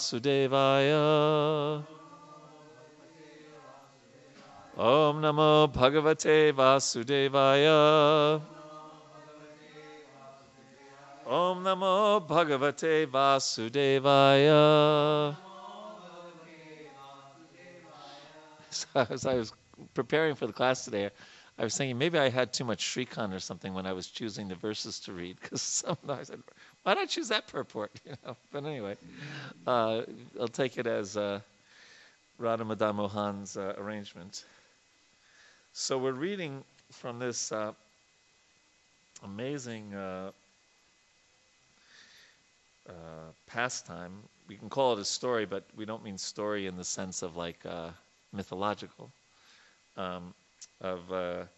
Sudevaya. Om Namo Bhagavate Vasudevaya. Om Namo Bhagavate Vasudevaya. So as I was preparing for the class today, I was thinking maybe I had too much shrikhand or something when I was choosing the verses to read. Because sometimes Why not choose that purport? You know. But anyway, uh, I'll take it as uh, Radha Madan Mohan's uh, arrangement. So we're reading from this uh, amazing uh, uh, pastime. We can call it a story, but we don't mean story in the sense of like uh, mythological. Um, of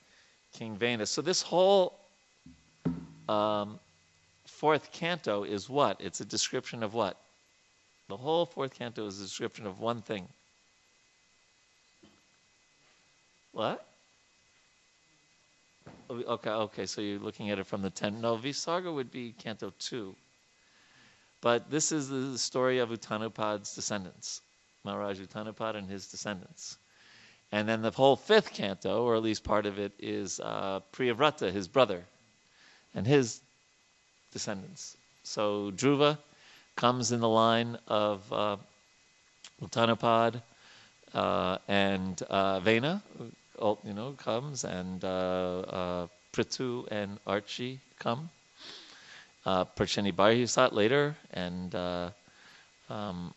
King Vena. So this whole um, fourth canto is what? It's a description of what? The whole fourth canto is a description of one thing. What? Okay, okay. So you're looking at it from the ten. No, Visarga would be canto two. But this is the story of Uttanapad's descendants, Maharaj Uttanapad and his descendants. And then the whole fifth canto, or at least part of it, is uh, Priyavrata, his brother, and his descendants. So Dhruva comes in the line of uh, Uttanapad, uh, and uh, Vena, you know, comes, and uh, uh, Prithu and Arci come. Uh, Prachinabarhisat later, and uh, um,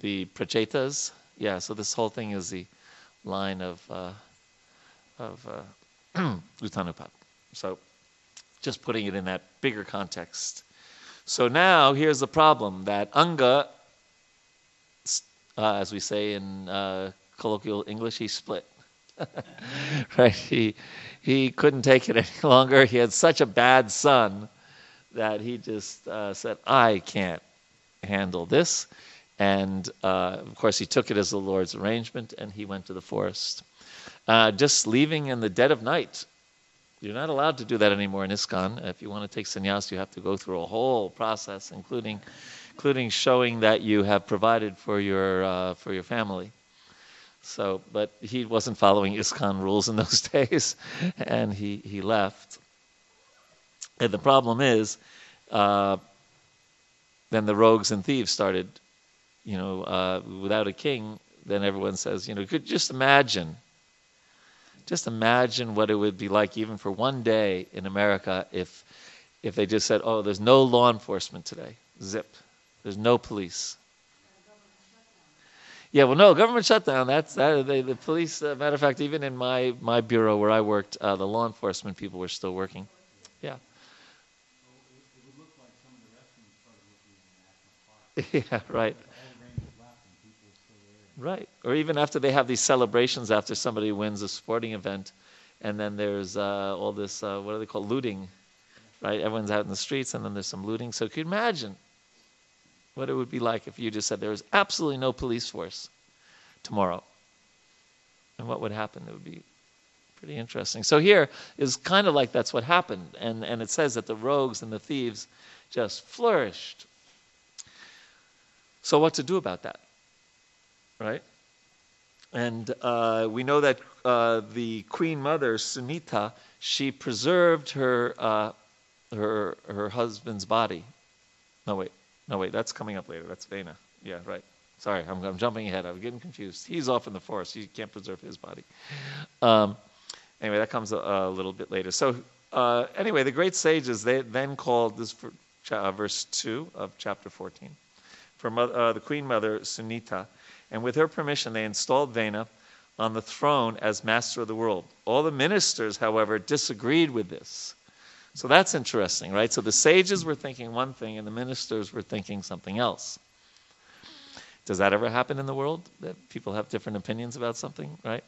the Prachetas. Yeah, so this whole thing is the line of uh, of uh, Uttanapad. So, just putting it in that bigger context. So now here's the problem that Anga, uh, as we say in uh, colloquial English, he split. right? He he couldn't take it any longer. He had such a bad son that he just uh, said, "I can't handle this." And uh, of course, he took it as the Lord's arrangement and he went to the forest. Uh, just leaving in the dead of night. You're not allowed to do that anymore in ISKCON. If you want to take sannyas, you have to go through a whole process, including, including showing that you have provided for your, uh, for your family. So, but he wasn't following ISKCON rules in those days, and he, he left. And the problem is, uh, then the rogues and thieves started you know, uh, without a king, then everyone says, you know, could just imagine, just imagine what it would be like even for one day in America if, if they just said, oh, there's no law enforcement today, zip, there's no police. Yeah, well, no, government shutdown. That's that. They, the police. Uh, matter of fact, even in my my bureau where I worked, uh, the law enforcement people were still working. Yeah. yeah, right. Right. Or even after they have these celebrations after somebody wins a sporting event, and then there's uh, all this, uh, what do they call looting, right? Everyone's out in the streets, and then there's some looting. So, can you imagine what it would be like if you just said there was absolutely no police force tomorrow? And what would happen? It would be pretty interesting. So, here is kind of like that's what happened. And, and it says that the rogues and the thieves just flourished. So, what to do about that? Right? And uh, we know that uh, the Queen Mother, Sunita, she preserved her, uh, her, her husband's body. No, wait. No, wait. That's coming up later. That's Vena. Yeah, right. Sorry, I'm, I'm jumping ahead. I'm getting confused. He's off in the forest. He can't preserve his body. Um, anyway, that comes a, a, little bit later. So, uh, anyway, the great sages, they then called this verse 2 of chapter 14. For uh, the Queen Mother, Sunita, and with her permission, they installed Vena on the throne as master of the world. All the ministers, however, disagreed with this. So that's interesting, right? So the sages were thinking one thing and the ministers were thinking something else. Does that ever happen in the world? That people have different opinions about something, right?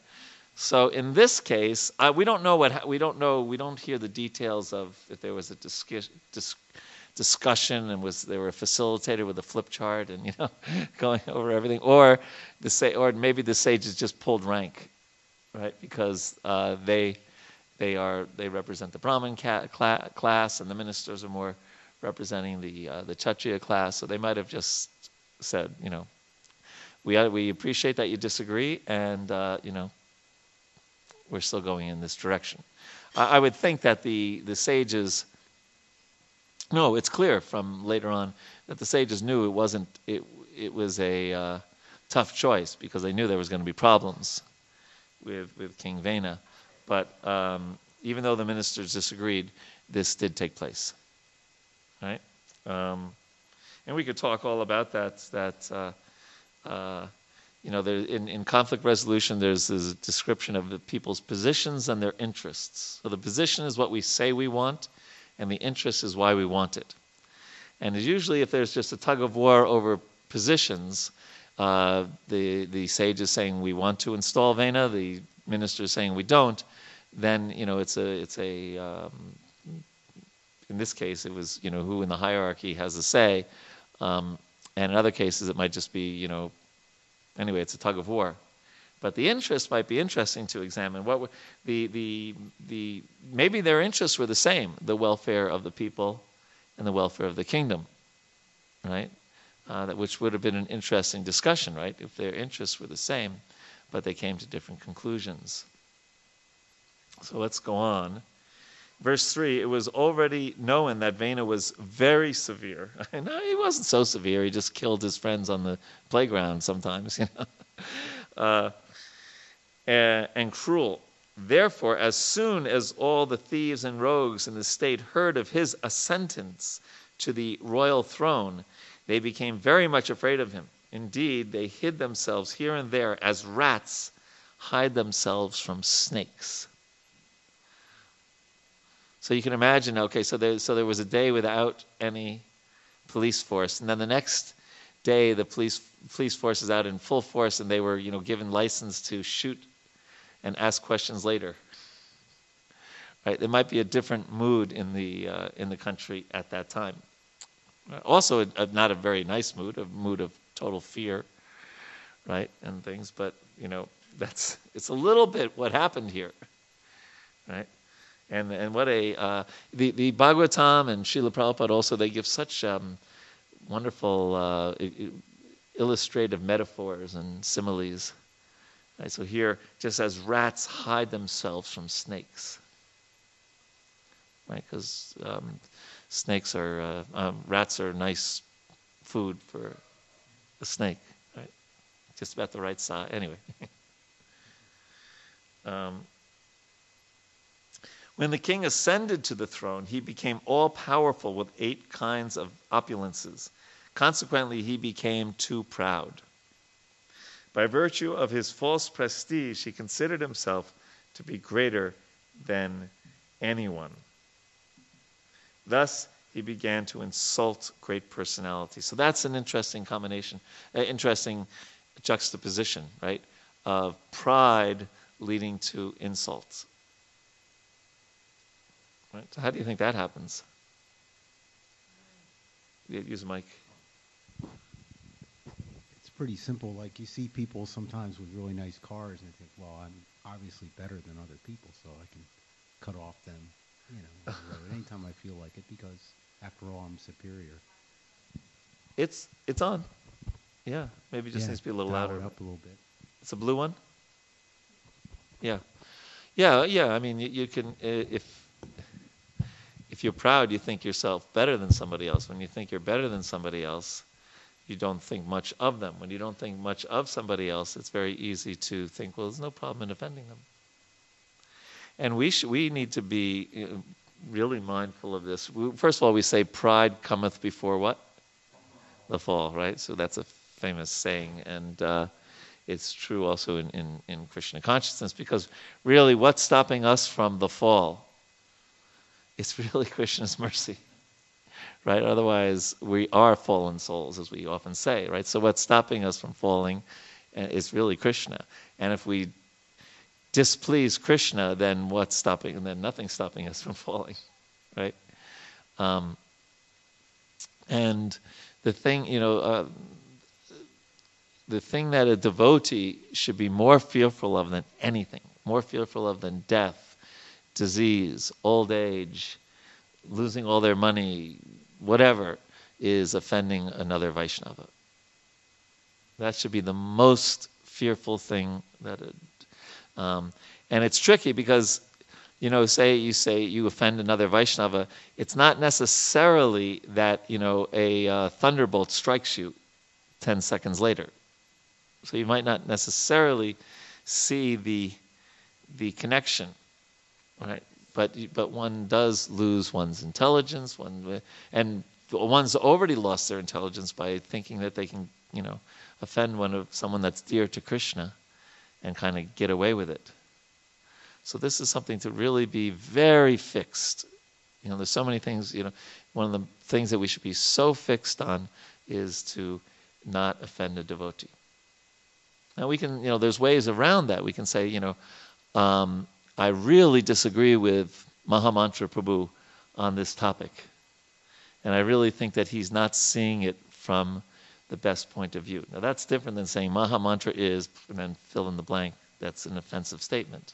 So in this case, uh, we don't know what we don't know. We don't hear the details of if there was a discussion discussion and was they were facilitated with a flip chart and you know going over everything, or the say, or maybe the sages just pulled rank, right? Because uh, they they are they represent the Brahmin ca- class, and the ministers are more representing the uh, the Kshatriya class. So they might have just said, you know, we, we appreciate that you disagree, and, uh, you know, we're still going in this direction. I, I would think that the, the sages, no, it's clear from later on that the sages knew it wasn't, it, it was a uh, tough choice because they knew there was going to be problems with, with King Vena. But um, even though the ministers disagreed, this did take place. Right? Um, and we could talk all about that. That uh, uh, you know, there, in, in conflict resolution, there's this description of the people's positions and their interests. So the position is what we say we want, and the interest is why we want it. And usually, if there's just a tug of war over positions, uh, the the sage is saying we want to install Vena, the minister is saying we don't. Then you know it's a it's a um, in this case it was you know who in the hierarchy has a say, um, and in other cases it might just be you know Anyway, it's a tug of war. But the interest might be interesting to examine. What were, the, the, the, maybe their interests were the same the welfare of the people and the welfare of the kingdom, right? Uh, that, which would have been an interesting discussion, right? If their interests were the same, but they came to different conclusions. So let's go on. Verse 3 it was already known that Vena was very severe. no, he wasn't so severe. He just killed his friends on the playground sometimes, you know. uh, and, and cruel. Therefore, as soon as all the thieves and rogues in the state heard of his ascendance to the royal throne, they became very much afraid of him. Indeed, they hid themselves here and there as rats hide themselves from snakes. So you can imagine, okay, so there, so there was a day without any police force, and then the next day the police police force is out in full force, and they were, you know, given license to shoot and ask questions later. Right? There might be a different mood in the uh, in the country at that time. Also, a, a, not a very nice mood, a mood of total fear, right, and things. But you know, that's it's a little bit what happened here, right? And, and what a, uh, the, the Bhagavatam and Srila Prabhupada also, they give such um, wonderful uh, illustrative metaphors and similes. Right, so here, just as rats hide themselves from snakes, right? Because um, snakes are, uh, um, rats are nice food for a snake, right? Just about the right size. Anyway. um, when the king ascended to the throne, he became all powerful with eight kinds of opulences. Consequently, he became too proud. By virtue of his false prestige, he considered himself to be greater than anyone. Thus, he began to insult great personalities. So that's an interesting combination, uh, interesting juxtaposition, right? Of pride leading to insults. Right? So how do you think that happens? Use a mic. Pretty simple. Like you see people sometimes with really nice cars, and they think, "Well, I'm obviously better than other people, so I can cut off them." You know, anytime I feel like it, because after all, I'm superior. It's it's on. Yeah, maybe it just yeah, needs to be a little louder. up a little bit. It's a blue one. Yeah, yeah, yeah. I mean, you, you can if if you're proud, you think yourself better than somebody else. When you think you're better than somebody else, you don't think much of them. When you don't think much of somebody else, it's very easy to think, well, there's no problem in offending them. And we sh- we need to be uh, really mindful of this. First of all, we say pride cometh before what? The fall, right? So that's a famous saying, and uh, it's true also in, in, in Krishna consciousness because really, what's stopping us from the fall? it's really Krishna's mercy. Right? Otherwise, we are fallen souls, as we often say, right? So what's stopping us from falling uh, is really Krishna. And if we displease Krishna, then what's stopping? And then nothing's stopping us from falling, right? Um, and the thing, you know, uh, the thing that a devotee should be more fearful of than anything, more fearful of than death, disease, old age, losing all their money, whatever, is offending another Vaishnava. That should be the most fearful thing that it, um, and it's tricky because you know say you say you offend another Vaishnava, it's not necessarily that you know a uh, thunderbolt strikes you ten seconds later. So you might not necessarily see the the connection, right? But but one does lose one's intelligence. One and one's already lost their intelligence by thinking that they can, you know, offend one of someone that's dear to Krishna, and kind of get away with it. So this is something to really be very fixed. You know, there's so many things. You know, one of the things that we should be so fixed on is to not offend a devotee. Now we can, you know, there's ways around that. We can say, you know, um, I really disagree with Mahamantra Prabhu on this topic. And I really think that he's not seeing it from the best point of view. Now that's different than saying Mahamantra is, and then fill in the blank. That's an offensive statement.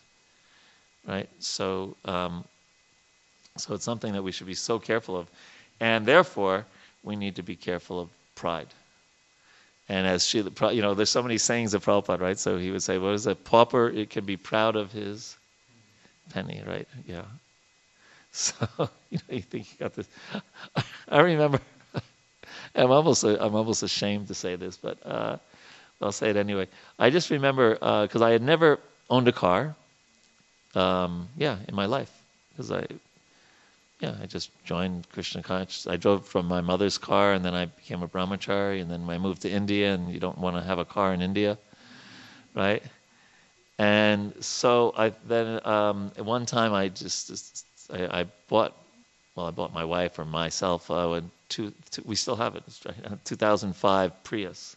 Right? So, um, so it's something that we should be so careful of. And therefore, we need to be careful of pride. And as she, you know, there's so many sayings of Prabhupada, right? So he would say, what is it? Pauper, it can be proud of his penny, right? Yeah. So, you know, you think you got this. I remember, I'm almost, I'm almost ashamed to say this, but uh, I'll say it anyway. I just remember, because uh, I had never owned a car, um, yeah, in my life. Because I yeah, I just joined Krishna consciousness. I drove from my mother's car, and then I became a brahmachari, and then I moved to India, and you don't want to have a car in India, right? And so I then um, at one time I just, just I, I, bought, well, I bought my wife or myself uh, two, two, we still have it, 2005 Prius,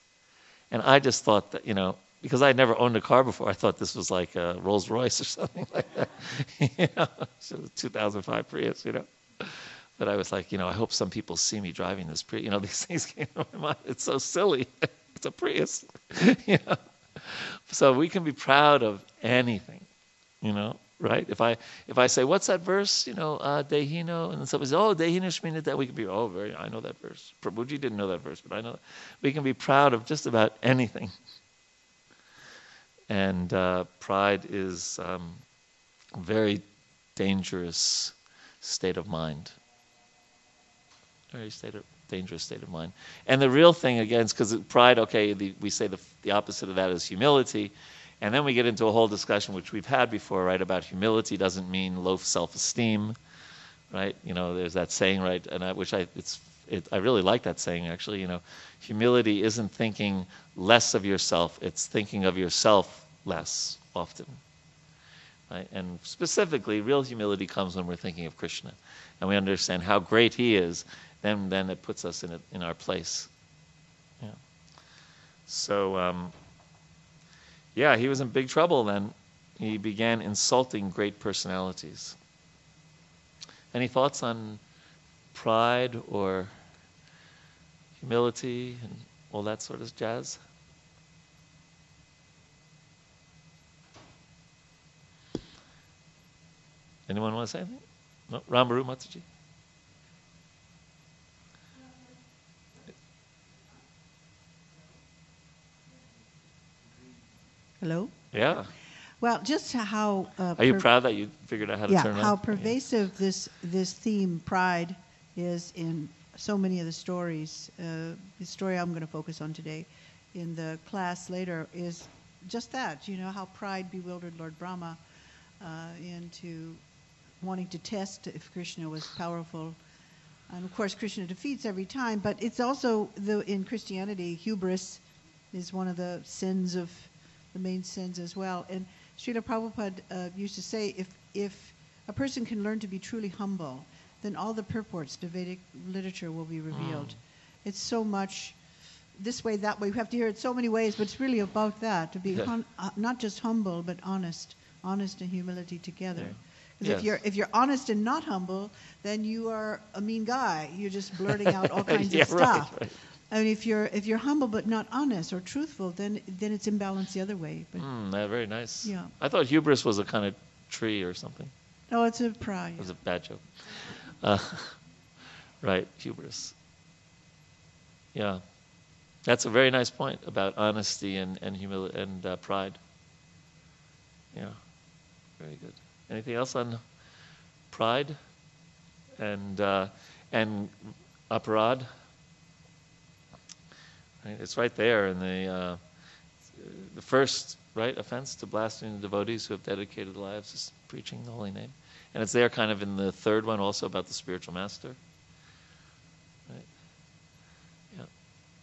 and I just thought that you know because I had never owned a car before, I thought this was like a Rolls Royce or something like that. you know, so 2005 Prius, you know. But I was like, you know, I hope some people see me driving this Prius. You know, these things came to my mind. It's so silly. it's a Prius. you know. So we can be proud of anything, you know, right? If I if I say, what's that verse? You know, uh, Dehino, and somebody says, oh, Dehino Shmina, that we can be, oh, very, I know that verse. Prabhuji didn't know that verse, but I know. That. We can be proud of just about anything. And uh, pride is um, very dangerous state of mind. Very state of, dangerous state of mind. And the real thing, again, is because pride, okay, the, we say the, the opposite of that is humility. And then we get into a whole discussion, which we've had before, right, about humility doesn't mean low self esteem, right? You know, there's that saying, right, and I, which I, it's, it, I really like that saying, actually. You know, humility isn't thinking less of yourself, it's thinking of yourself less often. Right? And specifically, real humility comes when we're thinking of Krishna and we understand how great He is, then, then it puts us in, in our place. Yeah. So, um, yeah, he was in big trouble then. He began insulting great personalities. Any thoughts on pride or humility and all that sort of jazz? Anyone want to say anything? No? Ramaru Mataji? Hello? Yeah. Well, just how. Uh, Are you proud that you figured out how to yeah, turn how how pervasive yeah. this this theme, pride, is in so many of the stories. Uh, the story I'm going to focus on today, in the class later, is just that. You know how pride bewildered Lord Brahma uh, into wanting to test if Krishna was powerful. And of course, Krishna defeats every time, but it's also the, in Christianity, hubris is one of the sins of the main sins as well. And Srila Prabhupada uh, used to say, if if a person can learn to be truly humble, then all the purports to Vedic literature will be revealed. Mm. It's so much this way, that way. You have to hear it so many ways, but it's really about that to be hum, uh, not just humble, but honest, honest and humility together. Yeah. Because yes. if you're if you're honest and not humble, then you are a mean guy. You're just blurting out all kinds yeah, of stuff. Right, right. And if you're if you're humble but not honest or truthful, then then it's imbalanced the other way. But mm, yeah, very nice. Yeah. I thought hubris was a kind of tree or something. No, it's a pride. It was a bad joke. Uh, right, hubris. Yeah. That's a very nice point about honesty and and humility and uh, pride. Yeah, very good. Anything else on pride and uh, and aparad? Right, it's right there in the uh, the first right offense to blaspheme the devotees who have dedicated lives to preaching the holy name, and it's there kind of in the third one also about the spiritual master. Right. Yeah.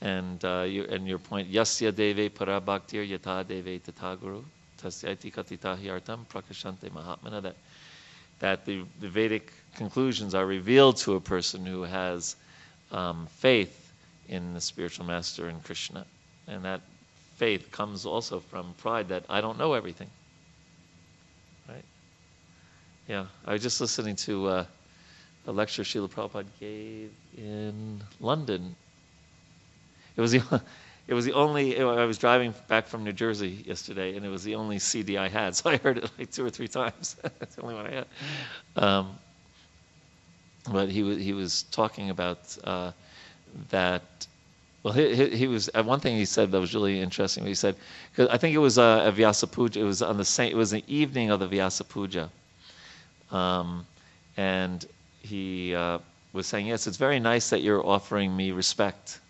And uh, you, and your point, yasya deve parabhaktir yata deve tataguru tasyaiti katitahi artam prakashante mahatmana that that the, the Vedic conclusions are revealed to a person who has um, faith in the spiritual master in Krishna. And that faith comes also from pride that I don't know everything. Right? Yeah, I was just listening to uh, a lecture Srila Prabhupada gave in London. It was the, it was the only, I was driving back from New Jersey yesterday, and it was the only CD I had, so I heard it like two or three times. That's the only one I had. Um, but he was, he was talking about uh, that well, he, he, he, was uh, one thing he said that was really interesting. He said, because I think it was uh, a Vyasa Puja. It was on the same. It was the evening of the Vyasa Puja, um, and he uh, was saying, "Yes, it's very nice that you're offering me respect."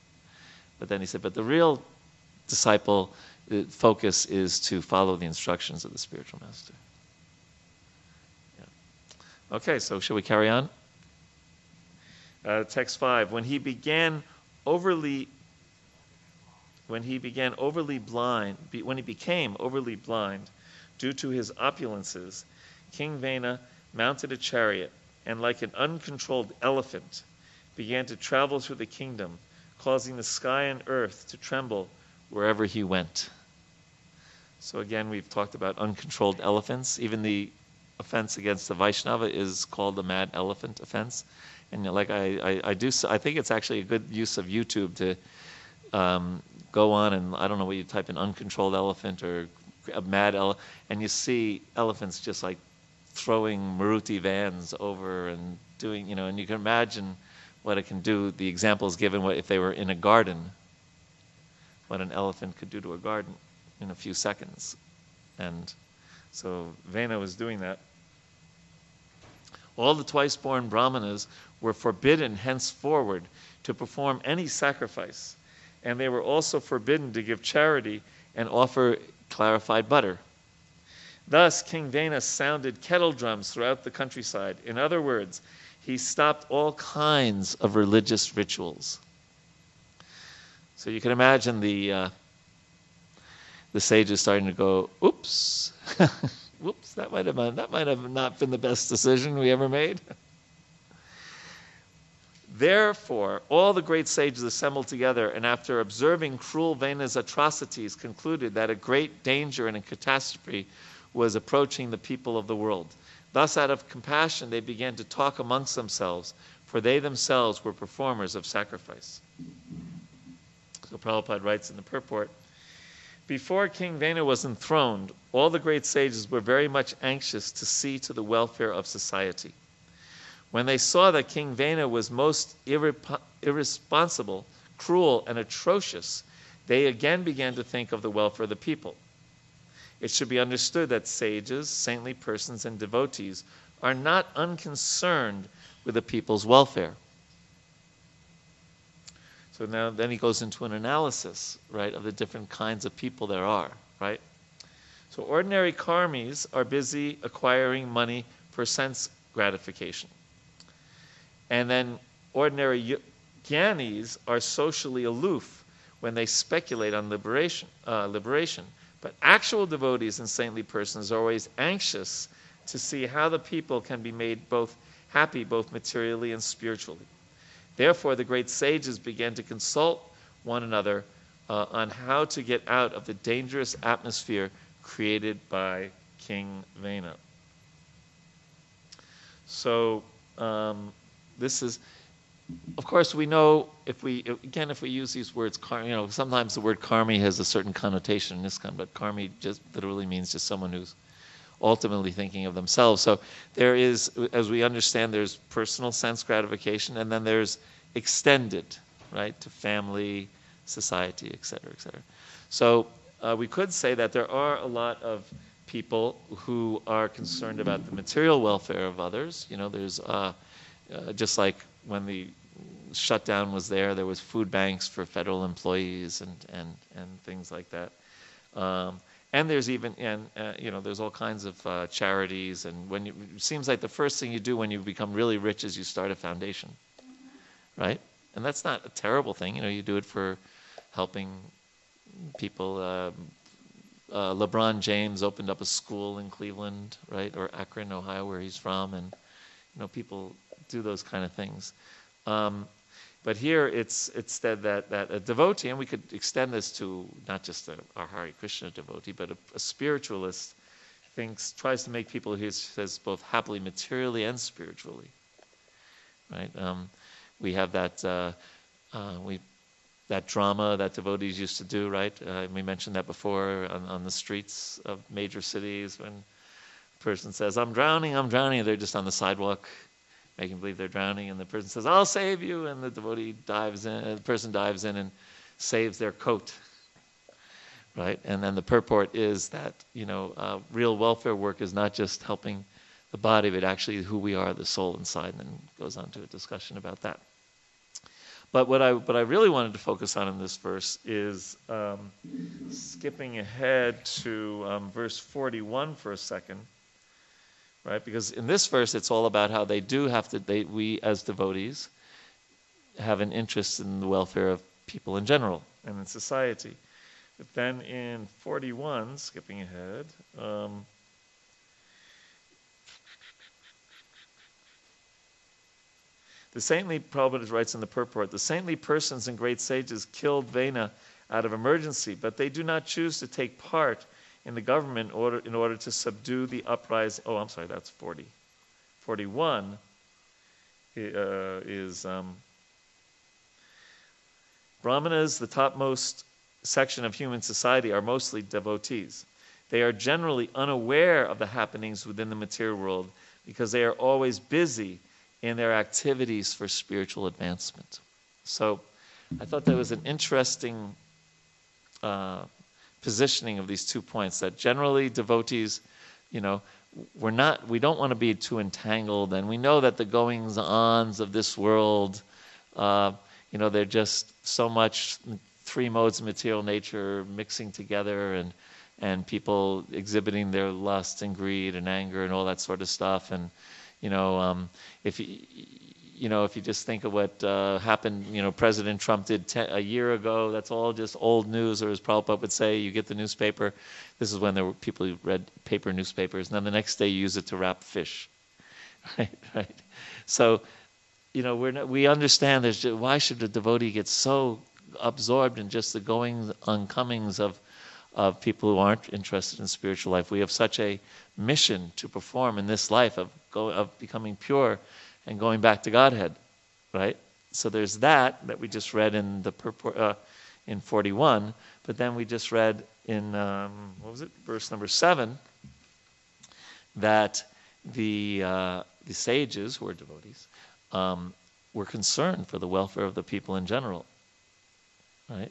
But then he said, "But the real disciple focus is to follow the instructions of the spiritual master." Yeah. Okay, so shall we carry on? Uh, text five. When he began overly when he began overly blind, when he became overly blind due to his opulences, King Vena mounted a chariot and, like an uncontrolled elephant, began to travel through the kingdom, causing the sky and earth to tremble wherever he went. So, again, we've talked about uncontrolled elephants. Even the offense against the Vaishnava is called the mad elephant offense. And like I, I, I do, I think it's actually a good use of YouTube to um, go on and I don't know what you type in uncontrolled elephant or a mad elephant, and you see elephants just like throwing Maruti vans over and doing, you know, and you can imagine what it can do. The examples given what if they were in a garden, what an elephant could do to a garden in a few seconds. And so Vena was doing that. All the twice born brahmanas were forbidden henceforward to perform any sacrifice and they were also forbidden to give charity and offer clarified butter. Thus, King Vena sounded kettle drums throughout the countryside. In other words, he stopped all kinds of religious rituals. So you can imagine the uh, the sages starting to go, "Oops, whoops, that might have been, that might have not been the best decision we ever made." Therefore, all the great sages assembled together, and after observing cruel Vena's atrocities, concluded that a great danger and a catastrophe was approaching the people of the world. Thus, out of compassion, they began to talk amongst themselves, for they themselves were performers of sacrifice. So Prabhupada writes in the purport Before King Vena was enthroned, all the great sages were very much anxious to see to the welfare of society. When they saw that King Vena was most irresponsible, cruel, and atrocious, they again began to think of the welfare of the people. It should be understood that sages, saintly persons, and devotees are not unconcerned with the people's welfare. So now then he goes into an analysis, right, of the different kinds of people there are, right? So ordinary karmis are busy acquiring money for sense gratification. And then ordinary jnanis are socially aloof when they speculate on liberation, uh, liberation. But actual devotees and saintly persons are always anxious to see how the people can be made both happy, both materially and spiritually. Therefore, the great sages began to consult one another uh, on how to get out of the dangerous atmosphere created by King Vena. So, um, this is, of course, we know if we again if we use these words, you know, sometimes the word karmi has a certain connotation in this kind, but karmi just literally means just someone who's ultimately thinking of themselves. So there is, as we understand, there's personal sense gratification, and then there's extended, right, to family, society, etc., etc. So uh, we could say that there are a lot of people who are concerned about the material welfare of others. You know, there's uh, uh, just like when the shutdown was there, there was food banks for federal employees and and and things like that. Um, and there's even and uh, you know there's all kinds of uh, charities and when you, it seems like the first thing you do when you become really rich is you start a foundation right and that's not a terrible thing you know you do it for helping people uh, uh lebron james opened up a school in cleveland right or akron ohio where he's from and you know people do those kind of things um, but here it's it's said that, that a devotee, and we could extend this to not just a, a Hare Krishna devotee, but a, a, spiritualist thinks tries to make people he says both happily materially and spiritually. Right? Um, we have that uh, uh, we that drama that devotees used to do. Right? Uh, we mentioned that before on, on the streets of major cities when a person says, "I'm drowning, I'm drowning," they're just on the sidewalk making believe they're drowning, and the person says, "I'll save you," and the devotee dives in. The person dives in and saves their coat. Right, and then the purport is that you know uh, real welfare work is not just helping the body, but actually who we are, the soul inside, and then goes on to a discussion about that. But what I what I really wanted to focus on in this verse is um, skipping ahead to um, verse 41 for a second right? Because in this verse, it's all about how they do have to, they, we as devotees have an interest in the welfare of people in general and in society. But then in 41, skipping ahead, um, the saintly, Prabhupada writes in the purport, the saintly persons and great sages killed Vena out of emergency, but they do not choose to take part in the government order, in order to subdue the uprising. Oh, I'm sorry, that's 40. 41 uh, is um, Brahmanas, the topmost section of human society, are mostly devotees. They are generally unaware of the happenings within the material world because they are always busy in their activities for spiritual advancement. So I thought that was an interesting uh, positioning of these two points that generally devotees, you know, we're not, we don't want to be too entangled, and we know that the goings ons of this world, uh, you know, they're just so much three modes of material nature mixing together, and and people exhibiting their lust and greed and anger and all that sort of stuff, and you know, um, if you know, if you just think of what uh, happened, you know, President Trump did ten, a year ago, that's all just old news, or as Prabhupada would say, you get the newspaper. This is when there were people who read paper newspapers, and then the next day you use it to wrap fish. right, right. So, you know, we're not, we understand there's just, why should a devotee get so absorbed in just the goings and comings of of people who aren't interested in spiritual life. We have such a mission to perform in this life of go, of becoming pure and going back to Godhead, right? So there's that that we just read in the purport, uh, in 41, but then we just read in um, what was it, verse number seven, that the uh, the sages who are devotees um, were concerned for the welfare of the people in general, right?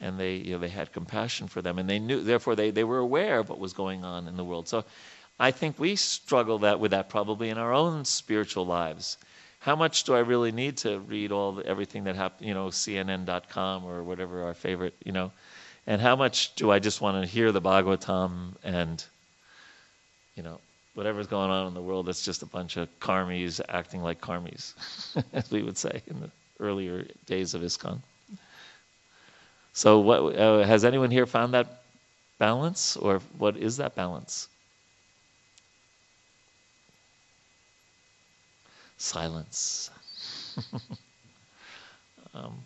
And they you know, they had compassion for them, and they knew therefore they, they were aware of what was going on in the world. So I think we struggle that with that probably in our own spiritual lives. How much do I really need to read all the, everything that happened, you know, CNN.com or whatever our favorite, you know, and how much do I just want to hear the Bhagavatam and, you know, whatever's going on in the world, it's just a bunch of karmis acting like karmis, as we would say in the earlier days of ISKCON. So, what uh, has anyone here found that balance, or what is that balance? Silence. um,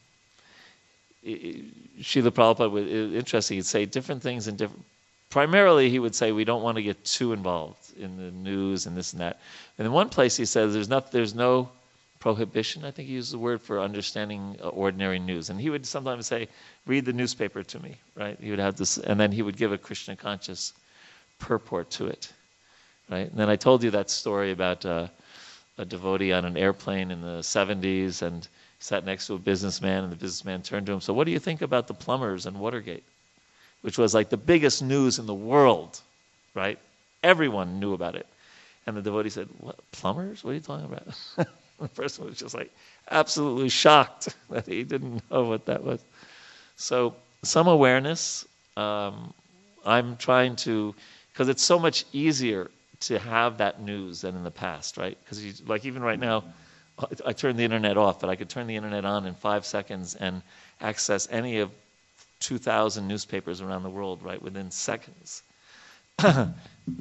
Srila Prabhupada, was interesting, he'd say different things in different. Primarily, he would say we don't want to get too involved in the news and this and that. And in one place, he says there's not, there's no prohibition. I think he used the word for understanding uh, ordinary news. And he would sometimes say, "Read the newspaper to me." Right? He would have this, and then he would give a Krishna conscious purport to it. Right? And then I told you that story about. Uh, a devotee on an airplane in the 70s, and sat next to a businessman, and the businessman turned to him. So, what do you think about the plumbers and Watergate, which was like the biggest news in the world, right? Everyone knew about it. And the devotee said, "What plumbers? What are you talking about?" the person was just like absolutely shocked that he didn't know what that was. So, some awareness. Um, I'm trying to, because it's so much easier to have that news than in the past, right? Because like even right now, I turned the internet off, but I could turn the internet on in five seconds and access any of 2,000 newspapers around the world, right, within seconds.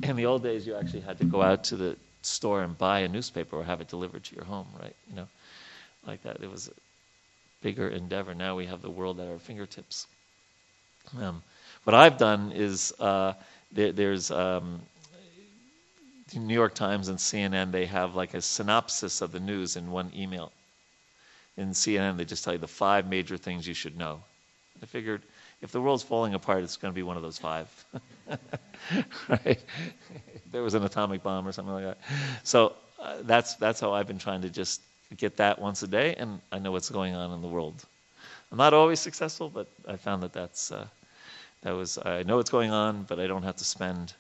in the old days, you actually had to go out to the store and buy a newspaper or have it delivered to your home, right? You know, like that. It was a bigger endeavor. Now we have the world at our fingertips. Um, what I've done is uh, there, there's um, the New York Times and CNN, they have like a synopsis of the news in one email. In CNN, they just tell you the five major things you should know. I figured if the world's falling apart, it's going to be one of those five. right? there was an atomic bomb or something like that. So uh, that's, that's how I've been trying to just get that once a day, and I know what's going on in the world. I'm not always successful, but I found that that's, uh, that was, I know what's going on, but I don't have to spend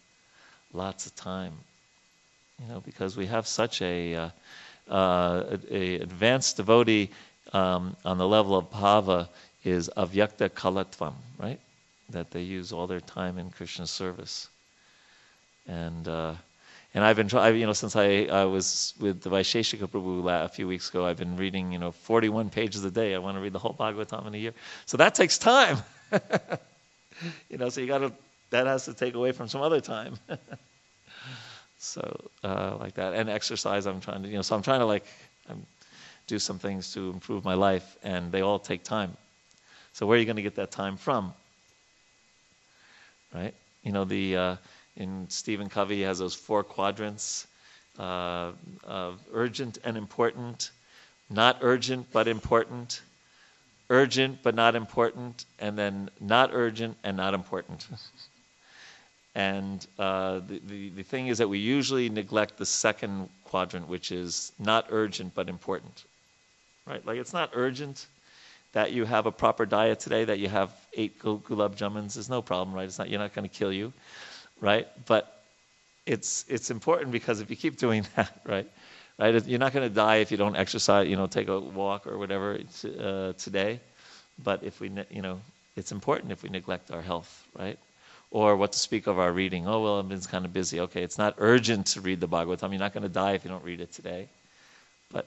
lots of time you know, because we have such a, uh, uh, a advanced devotee um, on the level of bhava is avyartha kalatvam, right? That they use all their time in Krishna service. And uh, and I've been trying, you know, since I, I was with the Vaisheshika Prabhu a few weeks ago, I've been reading, you know, 41 pages a day. I want to read the whole Bhagavatam in a year. So that takes time. you know, so you got to, that has to take away from some other time. So uh, like that, and exercise. I'm trying to, you know, so I'm trying to like do some things to improve my life, and they all take time. So where are you going to get that time from? Right? You know, the uh, in Stephen Covey has those four quadrants uh, of urgent and important, not urgent but important, urgent but not important, and then not urgent and not important. And uh, the, the, the thing is that we usually neglect the second quadrant, which is not urgent but important. Right? Like it's not urgent that you have a proper diet today, that you have eight gulab jamuns is no problem, right? It's not you're not going to kill you, right? But it's it's important because if you keep doing that, right, right, you're not going to die if you don't exercise, you know, take a walk or whatever uh, today. But if we, you know, it's important if we neglect our health, right? Or what to speak of our reading. Oh, well, I've been kind of busy. Okay, it's not urgent to read the Bhagavatam. You're not going to die if you don't read it today. But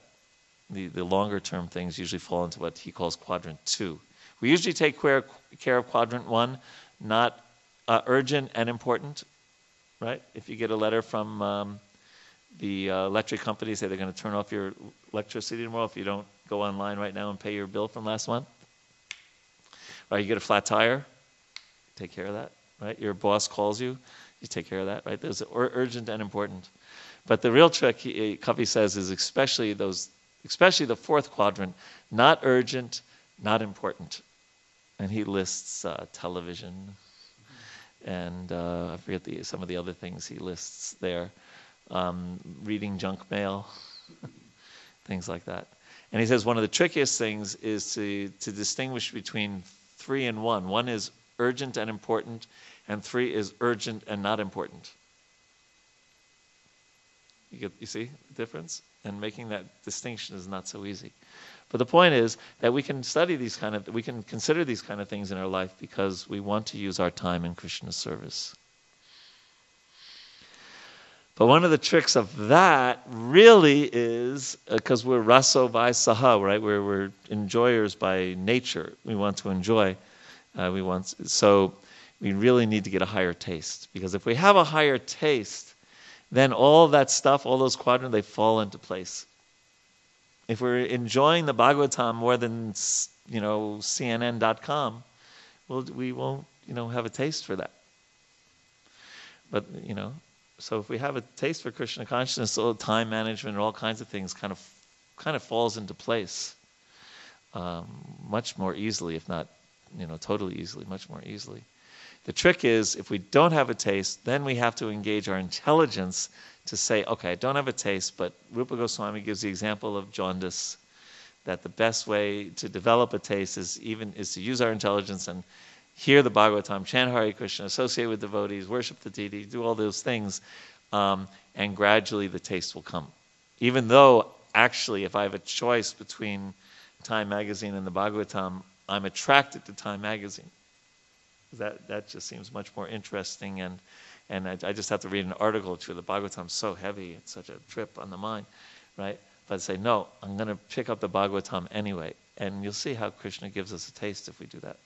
the, the longer term things usually fall into what he calls quadrant two. We usually take care, care of quadrant one, not uh, urgent and important, right? If you get a letter from um, the uh, electric company, say they're going to turn off your electricity tomorrow if you don't go online right now and pay your bill from last month. Right, you get a flat tire, take care of that right? Your boss calls you, you take care of that, right? Those are urgent and important. But the real trick, Covey says, is especially those, especially the fourth quadrant, not urgent, not important. And he lists uh, television, and uh, I forget the, some of the other things he lists there. Um, reading junk mail, things like that. And he says one of the trickiest things is to, to distinguish between three and one. One is urgent and important, and three is urgent and not important. You, get, you see the difference? And making that distinction is not so easy. But the point is that we can study these kind of, we can consider these kind of things in our life because we want to use our time in Krishna's service. But one of the tricks of that really is because uh, we're raso vai saha, right? We're, we're enjoyers by nature. We want to enjoy. Uh, we want so we really need to get a higher taste because if we have a higher taste, then all that stuff, all those quadrants, they fall into place. If we're enjoying the Bhagavatam more than you know CNN.com, well, we won't you know have a taste for that. But you know, so if we have a taste for Krishna consciousness, all the time management and all kinds of things kind of kind of falls into place um, much more easily, if not you know, totally easily, much more easily. The trick is if we don't have a taste, then we have to engage our intelligence to say, okay, I don't have a taste, but Rupa Goswami gives the example of jaundice, that the best way to develop a taste is even is to use our intelligence and hear the Bhagavatam, chant Hare Krishna, associate with devotees, worship the deity, do all those things, um, and gradually the taste will come. Even though, actually, if I have a choice between Time Magazine and the Bhagavatam, I'm attracted to Time Magazine. That that just seems much more interesting, and and I, I just have to read an article to The Bhagavatam's so heavy; it's such a trip on the mind, right? But I say no, I'm going to pick up the Bhagavatam anyway, and you'll see how Krishna gives us a taste if we do that.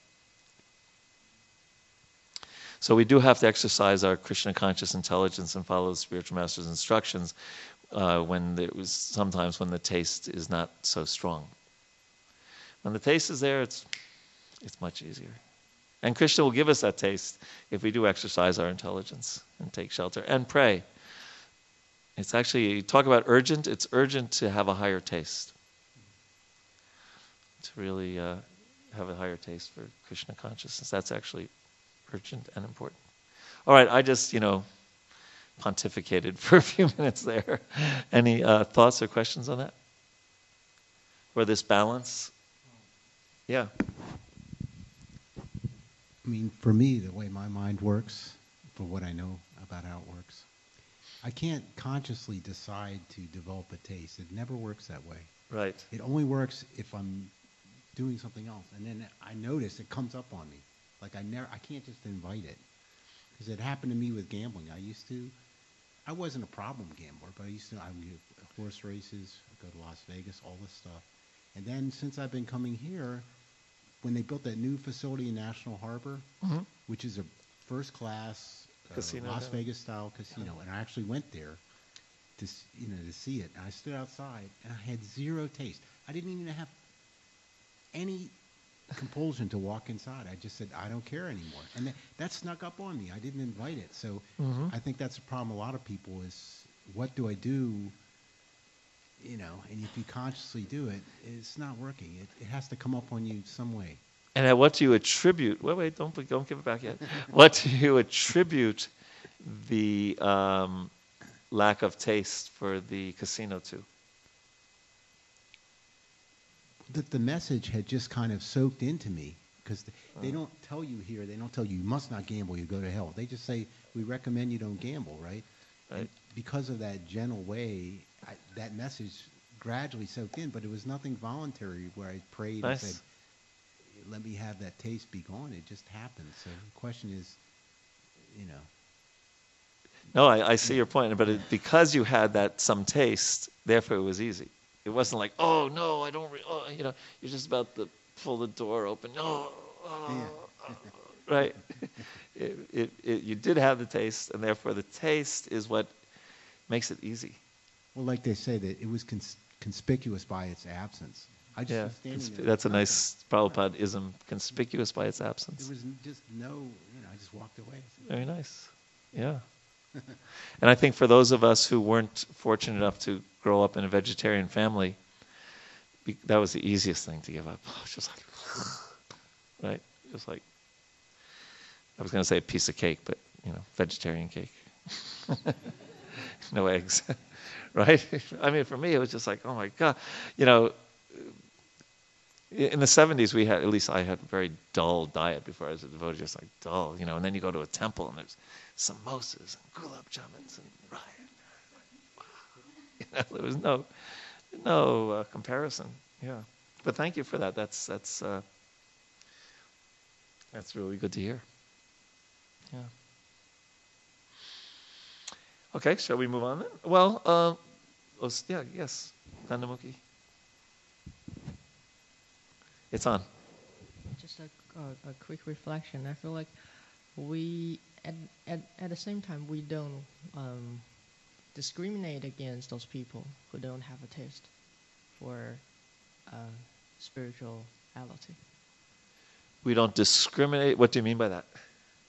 So we do have to exercise our Krishna conscious intelligence and follow the spiritual master's instructions uh, when there was sometimes when the taste is not so strong. When the taste is there, it's it's much easier. And Krishna will give us that taste if we do exercise our intelligence and take shelter and pray. It's actually, you talk about urgent, it's urgent to have a higher taste. To really uh, have a higher taste for Krishna consciousness. That's actually urgent and important. All right, I just, you know, pontificated for a few minutes there. Any uh, thoughts or questions on that? Or this balance? Yeah. I mean, for me, the way my mind works, for what I know about how it works, I can't consciously decide to develop a taste. It never works that way. Right. It only works if I'm doing something else, and then I notice it comes up on me. Like I never, I can't just invite it, because it happened to me with gambling. I used to, I wasn't a problem gambler, but I used to, I would horse races, go to Las Vegas, all this stuff, and then since I've been coming here, when they built that new facility in National Harbor, Mhm. which is a first class uh, Las down. Vegas style casino, and I actually went there to you know to see it. And I stood outside and I had zero taste. I didn't even have any compulsion to walk inside. I just said I don't care anymore, and that, that snuck up on me. I didn't invite it, so Mhm. I think that's a problem. A lot of people is what do I do? You know, and if you consciously do it, it's not working. It, it has to come up on you some way. And at what do you attribute? Wait, wait, don't don't give it back yet. what do you attribute the um, lack of taste for the casino to? that the message had just kind of soaked into me because they don't tell you here they don't tell you you must not gamble you go to hell they just say we recommend you don't gamble right, Right. And because of that gentle way I, that message gradually soaked in but it was nothing voluntary where i prayed Nice. and said let me have that taste be gone it just happened so the question is you know No, I, I see your point, but it, because you had that some taste, therefore it was easy. It wasn't like, oh no, I don't, re-, oh, you know, you're just about to pull the door open. No, oh, oh, right? It, it, it, you did have the taste, and therefore the taste is what makes it easy. Well like they say that it was cons- conspicuous by its absence i just Yeah, consp- that's a nice Prabhupada ism, conspicuous by its there absence. was just no you know i just walked away Very nice. Yeah. and I think for those of us who weren't fortunate enough to grow up in a vegetarian family, be- that was the easiest thing to give up. Just like, right? Just like, I was going to say a piece of cake, but, you know, vegetarian cake. no eggs. right? I mean, for me, it was just like, oh my God. You know, in the 70s, we had, at least I had a very dull diet before I was a devotee, just like dull, you know, and then you go to a temple and there's samosas and gulab jamuns and rye. You know, there was no, no uh, comparison. Yeah. But thank you for that. That's, that's, uh, that's really good to hear. Yeah. Okay, shall we move on then? Well, uh, let's- yeah, yes, Nandamukhi. It's on. Just a, a, a quick reflection. I feel like we, at, at, at the same time, we don't um, discriminate against those people who don't have a taste for uh, spirituality. We don't discriminate. What do you mean by that?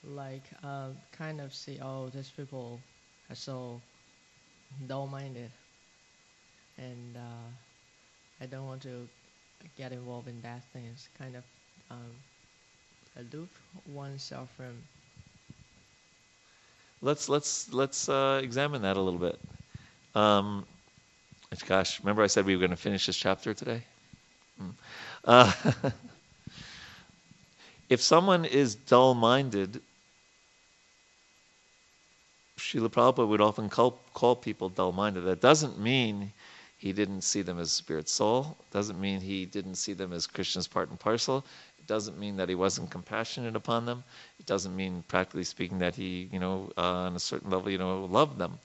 Like, uh, kind of see, oh, these people so dull-minded, and uh, I don't want to get involved in that things. Kind of um, aloof oneself from Let's let's let's uh, examine that a little bit. Um, gosh, remember I said we were going to finish this chapter today? Mm. Uh, if someone is dull minded, Srila Prabhupada would often call, call people dull minded. That doesn't mean he didn't see them as spirit soul, it doesn't mean he didn't see them as Krishna's part and parcel. It doesn't mean that he wasn't compassionate upon them. It doesn't mean, practically speaking, that he, you know, uh, on a certain level, you know, loved them.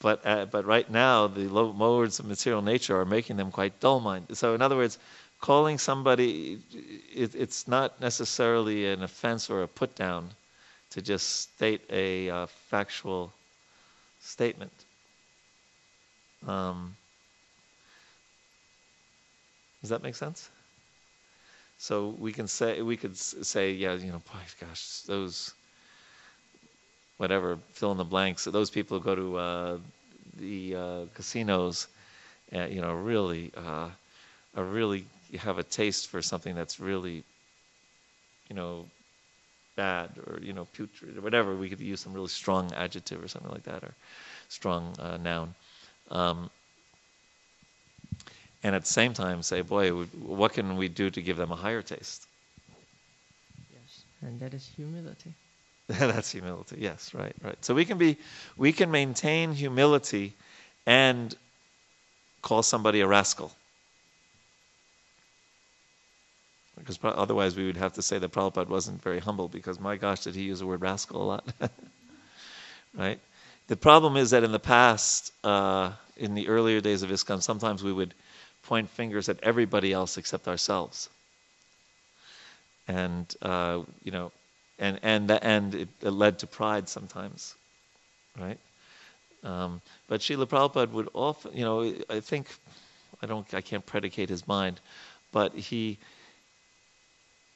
But, uh, but right now, the low modes of material nature are making them quite dull minded. So, in other words, calling somebody, it, it's not necessarily an offense or a put down to just state a uh, factual statement. Um, does that make sense? So we can say we could say, yeah, you know, gosh, those whatever fill in the blanks. Those people who go to uh, the uh, casinos, uh, you know, really uh, really have a taste for something that's really, you know, bad or you know putrid or whatever. We could use some really strong adjective or something like that or strong uh, noun. Um, and at the same time say, boy, what can we do to give them a higher taste? Yes, and that is humility. That's humility. Yes, right, right. So we can be, we can maintain humility, and call somebody a rascal. Because otherwise we would have to say that Prabhupada wasn't very humble because my gosh, did he use the word rascal a lot? right? The problem is that in the past, uh, in the earlier days of ISKCON, sometimes we would point fingers at everybody else except ourselves. And, uh, you know, and, and, and it, it, led to pride sometimes, right? Um, but Srila Prabhupada would often, you know, I think, I don't, I can't predicate his mind, but he,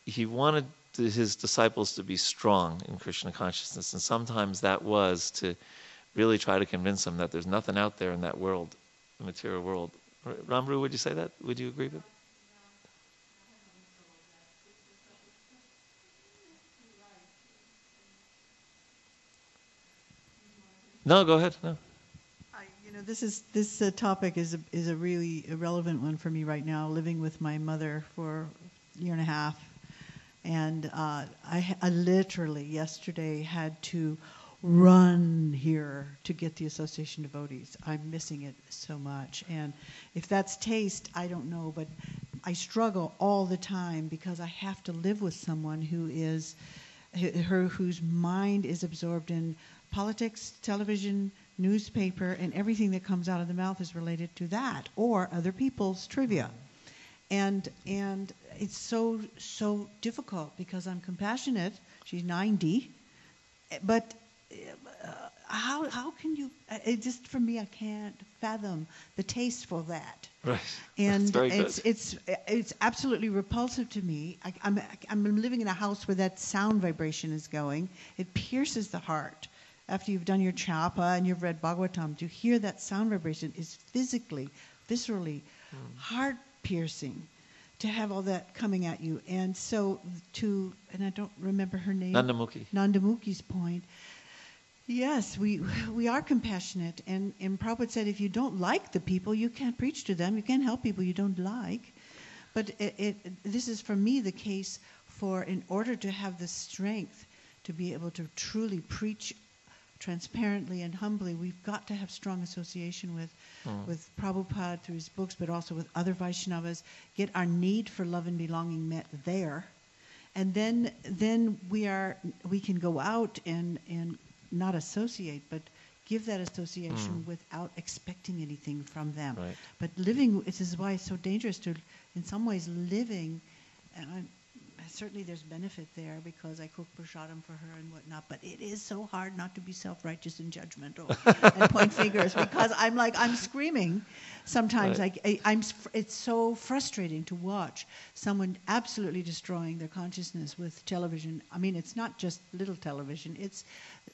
he wanted his disciples to be strong in Krishna consciousness, and sometimes that was to really try to convince them that there's nothing out there in that world, the material world. Ramru, would you say that? Would you agree with? It? No, go ahead. No. I, you know, this is this uh, topic is a, is a really irrelevant one for me right now. Living with my mother for a year and a half, and uh, I, I literally yesterday had to run here to get the association devotees. I'm missing it so much. And if that's taste, I don't know, but I struggle all the time because I have to live with someone who is her whose mind is absorbed in politics, television, newspaper, and everything that comes out of the mouth is related to that or other people's trivia. And and it's so so difficult because I'm compassionate. She's 90, but uh, how how can you? Uh, it just for me, I can't fathom the taste for that. Right. And it's it's it's absolutely repulsive to me. I, I'm I'm living in a house where that sound vibration is going. It pierces the heart. After you've done your japa and you've read Bhagavatam, to hear that sound vibration is physically, viscerally, mm. heart piercing to have all that coming at you. And so to, and I don't remember her name. Nandamukhi. Nandamukhi's point. Yes, we we are compassionate, and and Prabhupada said if you don't like the people, you can't preach to them. You can't help people you don't like. But it, it, this is for me the case for in order to have the strength to be able to truly preach transparently and humbly, we've got to have strong association with, mm. with Prabhupada through his books, but also with other Vaishnavas, get our need for love and belonging met there. And then, then we are, we can go out and, and not associate, but give that association mm. without expecting anything from them. Right. But living, this is why it's so dangerous to, in some ways, living, and certainly there's benefit there because I cook prasadam for her and whatnot. But it is so hard not to be self-righteous and judgmental and point fingers because I'm like I'm screaming. Sometimes right. I, I, am It's so frustrating to watch someone absolutely destroying their consciousness with television. I mean, it's not just little television. It's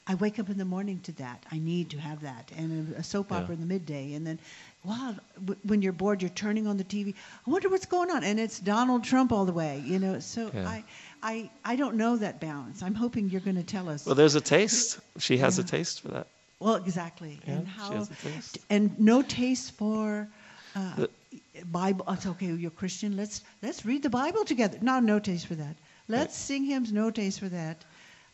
I wake up in the morning to that. I need to have that, and a, a soap opera in the midday, and then wow, when you're bored, you're turning on the TV. I wonder what's going on, and it's Donald Trump all the way, you know. So yeah. I, I, I don't know that balance. I'm hoping you're going to tell us. Well, there's a taste. She has yeah. a taste for that. Well, exactly, yeah, and how, she has a taste. and no taste for. Uh, the, Bible. It's okay. You're Christian. Let's let's read the Bible together. No, no taste for that. Let's sing hymns. No taste for that.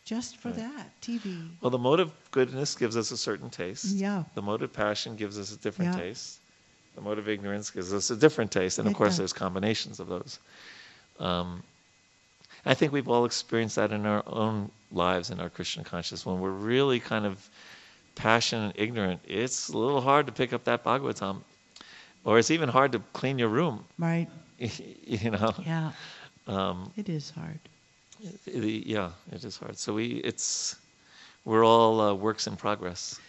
Just for Right. that. TV. Well, the mode of goodness gives us a certain taste. Yeah. The mode of passion gives us a different Yeah. taste. The mode of ignorance gives us a different taste. And of course, does. there's combinations of those. Um, I think we've all experienced that in our own lives in our Krishna consciousness. When we're really kind of passionate and ignorant, it's a little hard to pick up that Bhagavatam. Or it's even hard to clean your room. Right. you know? Yeah. Um, It is hard. Yeah, it is hard. So we, it's, we're all uh, works in progress.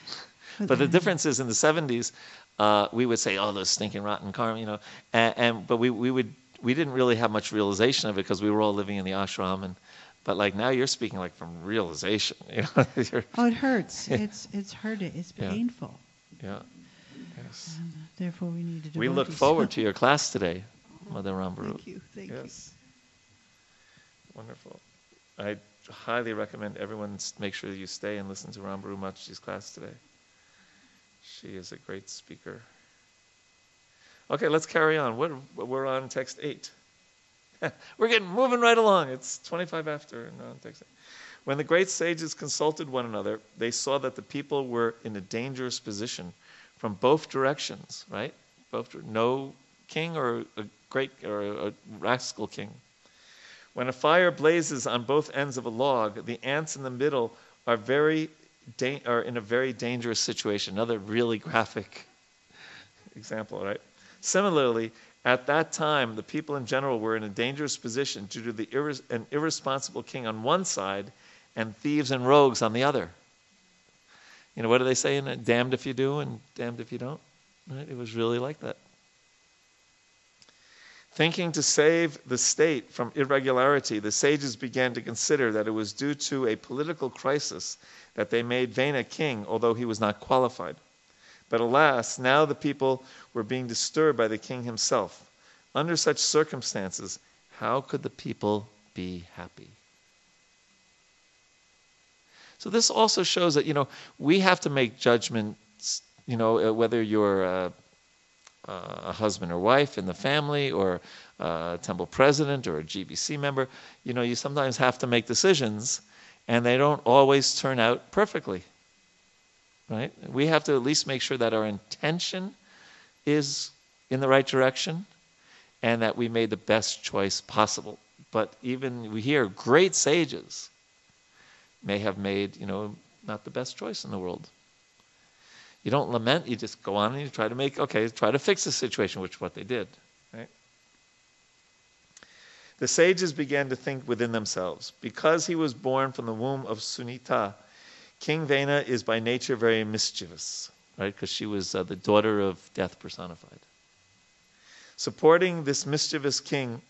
But the difference is in the 70s, uh, we would say, "Oh, those stinking rotten karma," you know, and, and but we, we would we didn't really have much realization of it because we were all living in the ashram, and but like now you're speaking like from realization, you know, Oh, it hurts. It's it's hurting. It's painful. yeah, yes. And uh, therefore, we need to. We look forward to your class today, Mother Rambaru. Thank you. Thank yes. Wonderful. I highly recommend everyone make sure you stay and listen to Rambaru Machi's class today. She is a great speaker. Okay, let's carry on. What we're on text eight. we're getting moving right along. It's 25 after and on text eight. When the great sages consulted one another, they saw that the people were in a dangerous position from both directions. Right? Both no king or a great or a rascal king. When a fire blazes on both ends of a log, the ants in the middle are very da- are in a very dangerous situation. Another really graphic example, right? Similarly, at that time, the people in general were in a dangerous position due to the irres- an irresponsible king on one side and thieves and rogues on the other. You know, what do they say in it? Damned if you do and damned if you don't. Right? It was really like that. Thinking to save the state from irregularity, the sages began to consider that it was due to a political crisis that they made Vena king, although he was not qualified. But alas, now the people were being disturbed by the king himself. Under such circumstances, how could the people be happy? So this also shows that you know we have to make judgments. You know uh, whether you're uh, Uh, a husband or wife in the family, or a temple president, or a GBC member. You know you sometimes have to make decisions, and they don't always turn out perfectly. Right? We have to at least make sure that our intention is in the right direction, and that we made the best choice possible. But even we hear great sages may have made, you know, not the best choice in the world. You don't lament, you just go on and you try to make, okay, try to fix the situation, which is what they did. Right? The sages began to think within themselves. Because he was born from the womb of Sunita, King Vena is by nature very mischievous, right? Because she was uh, the daughter of death personified. Supporting this mischievous king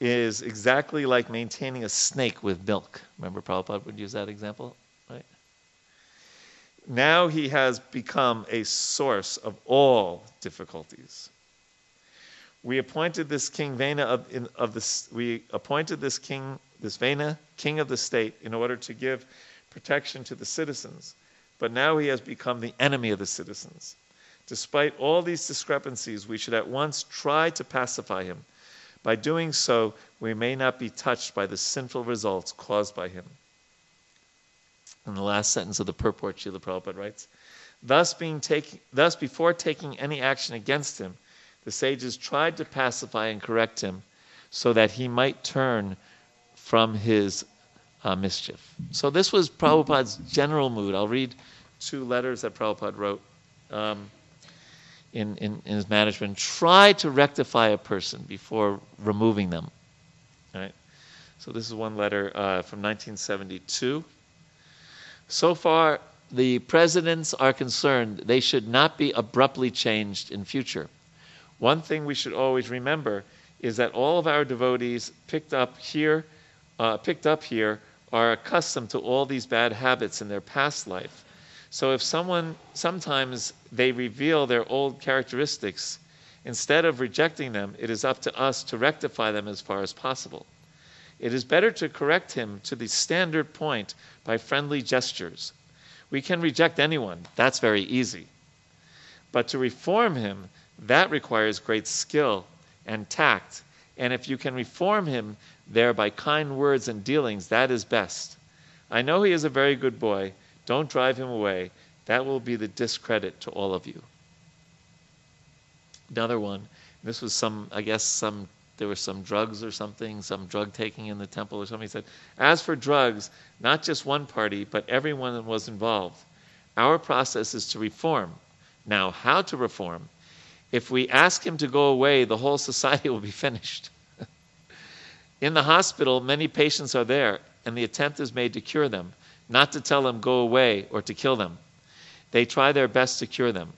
is exactly like maintaining a snake with milk. Remember, Prabhupada would use that example? Now he has become a source of all difficulties. We appointed this king Vena of, in, of this. We appointed this king, this Vena, king of the state, in order to give protection to the citizens. But now he has become the enemy of the citizens. Despite all these discrepancies, we should at once try to pacify him. By doing so, we may not be touched by the sinful results caused by him. In the last sentence of the purport, Srila Prabhupada writes, thus, being take, thus before taking any action against him, the sages tried to pacify and correct him so that he might turn from his uh, mischief. So this was Prabhupada's general mood. I'll read two letters that Prabhupada wrote. Um, in, in, in his management try to rectify a person before removing them. All right? So this is one letter uh, from 1972. So far, the presidents are concerned they should not be abruptly changed in future. One thing we should always remember is that all of our devotees picked up here, uh, picked up here, are accustomed to all these bad habits in their past life. So if someone sometimes they reveal their old characteristics, instead of rejecting them, it is up to us to rectify them as far as possible. It is better to correct him to the standard point by friendly gestures. We can reject anyone, that's very easy. But to reform him That requires great skill and tact. And if you can reform him there by kind words and dealings, that is best. I know he is a very good boy. Don't drive him away. That will be the discredit to all of you. Another one. This was some, I guess, some there were some drugs or something, some drug taking in the temple or something. He said, as for drugs, not just one party, but everyone was involved. Our process is to reform. Now, how to reform? If we ask him to go away, the whole society will be finished. in the hospital, many patients are there, and the attempt is made to cure them, not to tell them go away or to kill them. They try their best to cure them.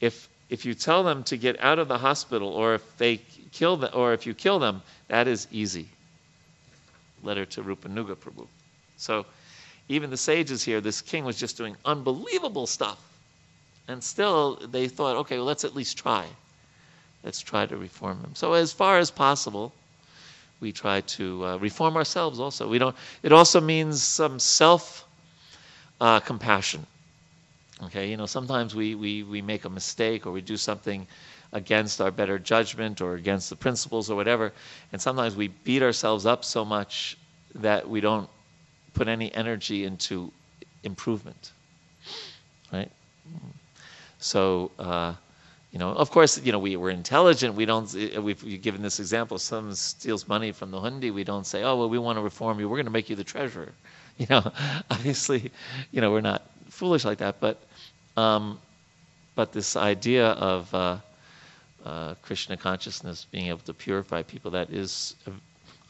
If if you tell them to get out of the hospital or if they kill them or if you kill them, that is easy. Letter to Rupanuga Prabhu. So even the sages here, this king was just doing unbelievable stuff. And still they thought, okay, well, let's at least try. Let's try to reform him. So as far as possible, we try to uh, reform ourselves also. We don't it also means some self uh, compassion Okay, you know, sometimes we, we, we make a mistake or we do something against our better judgment or against the principles or whatever, and sometimes we beat ourselves up so much that we don't put any energy into improvement. Right? So, uh, you know, of course, you know, we, we're intelligent. We don't, we've given this example, someone steals money from the hundi, we don't say, oh, well, we want to reform you. We're going to make you the treasurer. You know, obviously, you know, we're not foolish like that, but um, but this idea of uh, uh, Krishna consciousness being able to purify people, that is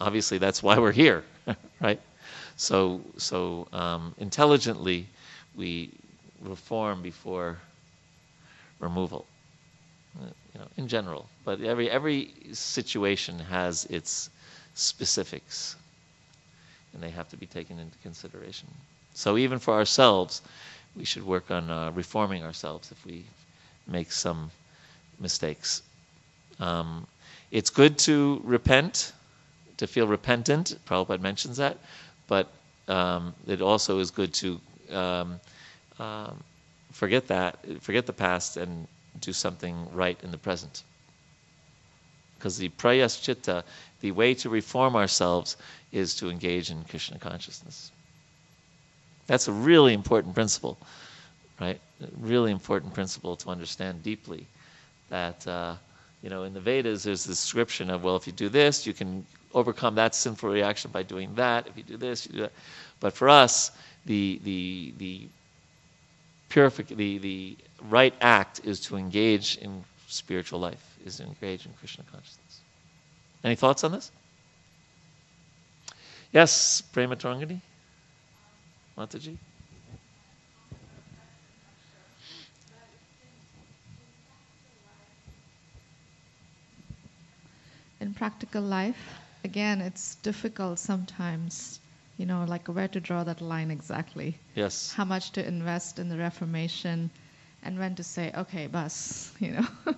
obviously that's why we're here, right? So, so um, intelligently, we reform before removal. Uh, you know, in general, but every every situation has its specifics, and they have to be taken into consideration. So even for ourselves, we should work on uh, reforming ourselves if we make some mistakes. Um, it's good to repent, to feel repentant. Prabhupada mentions that, but um, it also is good to um, um forget that, forget the past, and do something right in the present. Because the prayaschitta, the way to reform ourselves, is to engage in Krishna consciousness. That's a really important principle, right? A really important principle to understand deeply. That, uh, you know, in the Vedas, there's this description of, well, if you do this, you can overcome that sinful reaction by doing that. If you do this, you do that. But for us, the, the, the, purific- the, the right act is to engage in spiritual life, is to engage in Krishna consciousness. Any thoughts on this? Yes, Prema Tarangani? Mataji? In practical life, again, it's difficult sometimes, you know, like where to draw that line exactly. Yes. How much to invest in the Reformation and when to say, okay, bus, you know,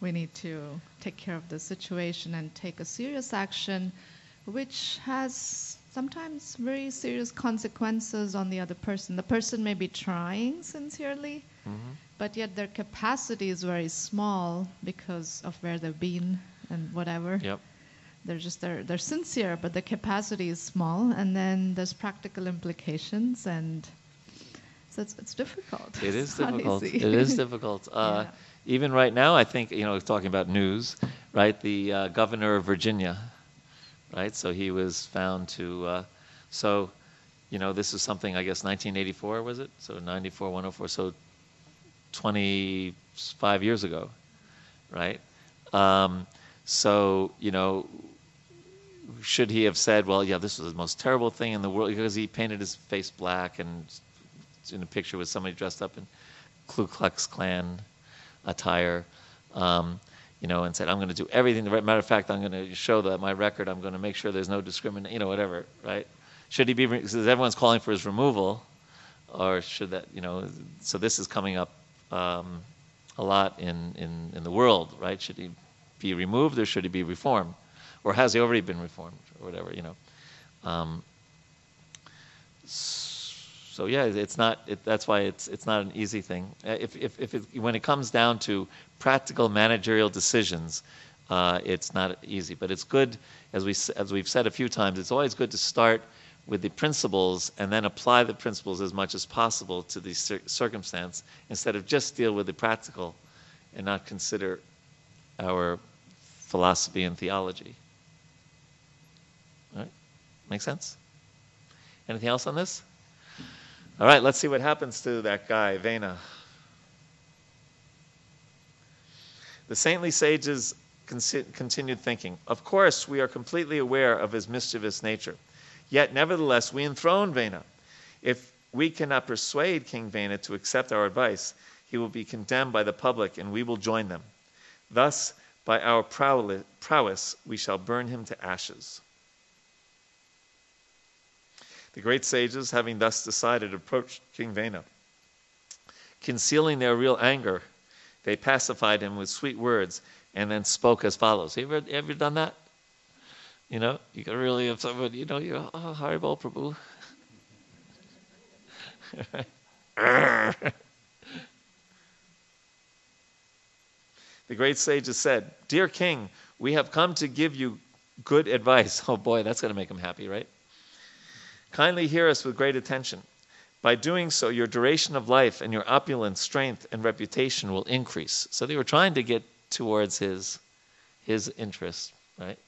we need to take care of the situation and take a serious action which has sometimes very serious consequences on the other person. The person may be trying sincerely, mm-hmm. but yet their capacity is very small because of where they've been and whatever. Yep. They're just they're they're sincere, but the capacity is small, and then there's practical implications, and so it's it's difficult. It is difficult. It is difficult. Uh, yeah. Even right now, I think you know, talking about news, right? The uh, governor of Virginia right? So he was found to, uh, so, you know, this is something, I guess, 1984, was it? So 94, 104, so 25 years ago, right? Um, so, you know, should he have said, well, yeah, this was the most terrible thing in the world, because he painted his face black and in a picture with somebody dressed up in Ku Klux Klan attire. Um, you know, and said, I'm going to do everything. Matter of fact, I'm going to show that my record. I'm going to make sure there's no discrimination, you know, whatever, right? Should he be, because everyone's calling for his removal, or should that, you know, so this is coming up um, a lot in, in, in the world, right? Should he be removed or should he be reformed? Or has he already been reformed, or whatever, you know? Um, so yeah, it's not. It, that's why it's it's not an easy thing. Uh, If if, if it, when it comes down to practical managerial decisions, uh, it's not easy. But it's good, as we as we've said a few times. It's always good to start with the principles and then apply the principles as much as possible to the cir- circumstance instead of just deal with the practical and not consider our philosophy and theology. All right, make sense? Anything else on this? All right, let's see what happens to that guy, Vena. The saintly sages continued thinking, Of course, we are completely aware of his mischievous nature. Yet, nevertheless, we enthrone Vena. If we cannot persuade King Vena to accept our advice, he will be condemned by the public, and we will join them. Thus, by our prowess, we shall burn him to ashes. The great sages, having thus decided, approached King Vena. Concealing their real anger, they pacified him with sweet words and then spoke as follows. Have you ever, ever done that? You know, you can really have someone, you know, you oh, Haribol Prabhu. the great sages said, Dear king, we have come to give you good advice. Oh boy, that's going to make him happy, right? Kindly hear us with great attention. By doing so, your duration of life and your opulence, strength, and reputation will increase. So they were trying to get towards his, his interest, right?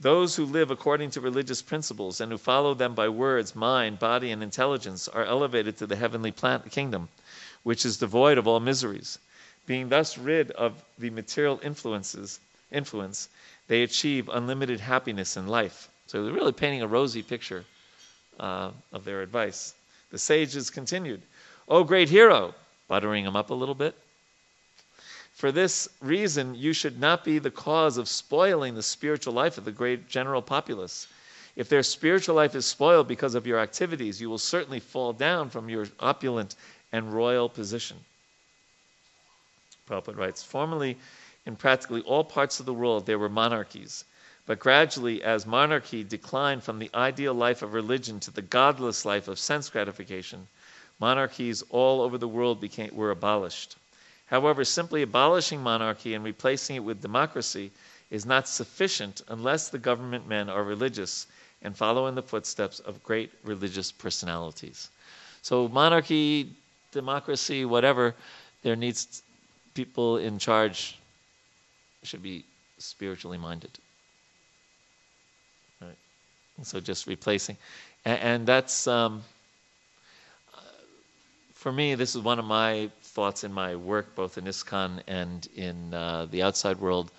Those who live according to religious principles and who follow them by words, mind, body, and intelligence are elevated to the heavenly plant kingdom, which is devoid of all miseries. Being thus rid of the material influences, influence, they achieve unlimited happiness in life. So they're really painting a rosy picture uh, of their advice. The sages continued, O great hero, buttering him up a little bit. For this reason, you should not be the cause of spoiling the spiritual life of the great general populace. If their spiritual life is spoiled because of your activities, you will certainly fall down from your opulent and royal position. Prabhupada writes Formerly, in practically all parts of the world, there were monarchies. But gradually, as monarchy declined from the ideal life of religion to the godless life of sense gratification, monarchies all over the world became, were abolished. However, simply abolishing monarchy and replacing it with democracy is not sufficient unless the government men are religious and follow in the footsteps of great religious personalities. So, monarchy, democracy, whatever, there needs people in charge should be spiritually minded. Right. So, just replacing, and, and that's um, for me. This is one of my thoughts in my work, both in ISKCON and in uh, the outside world.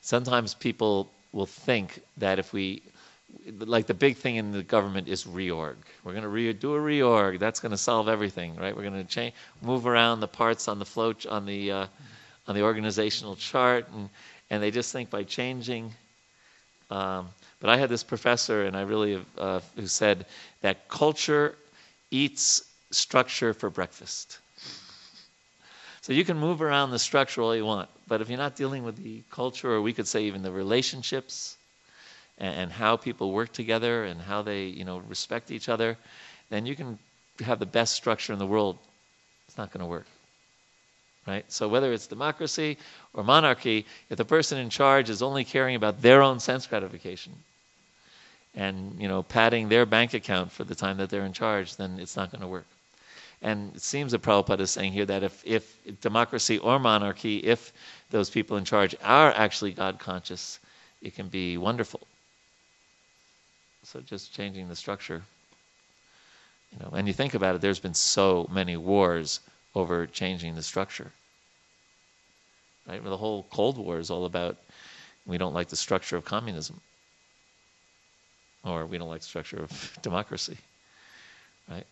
Sometimes people will think that if we, like the big thing in the government is reorg. We're going to re- do a reorg. That's going to solve everything, right? We're going to change, move around the parts on the flow on the uh, on the organizational chart, and and they just think by changing. Um, but I had this professor, and I really uh, who said that culture eats structure for breakfast. So you can move around the structure all you want, but if you're not dealing with the culture, or we could say even the relationships, and, and how people work together and how they, you know, respect each other, then you can have the best structure in the world. It's not going to work, right? So whether it's democracy or monarchy, if the person in charge is only caring about their own sense gratification, and you know, padding their bank account for the time that they're in charge, then it's not going to work. And it seems that Prabhupada is saying here that if, if democracy or monarchy, if those people in charge are actually God conscious, it can be wonderful. So just changing the structure. You know, and you think about it, there's been so many wars over changing the structure. Right? Well, the whole Cold War is all about we don't like the structure of communism. Or we don't like the structure of democracy. Right?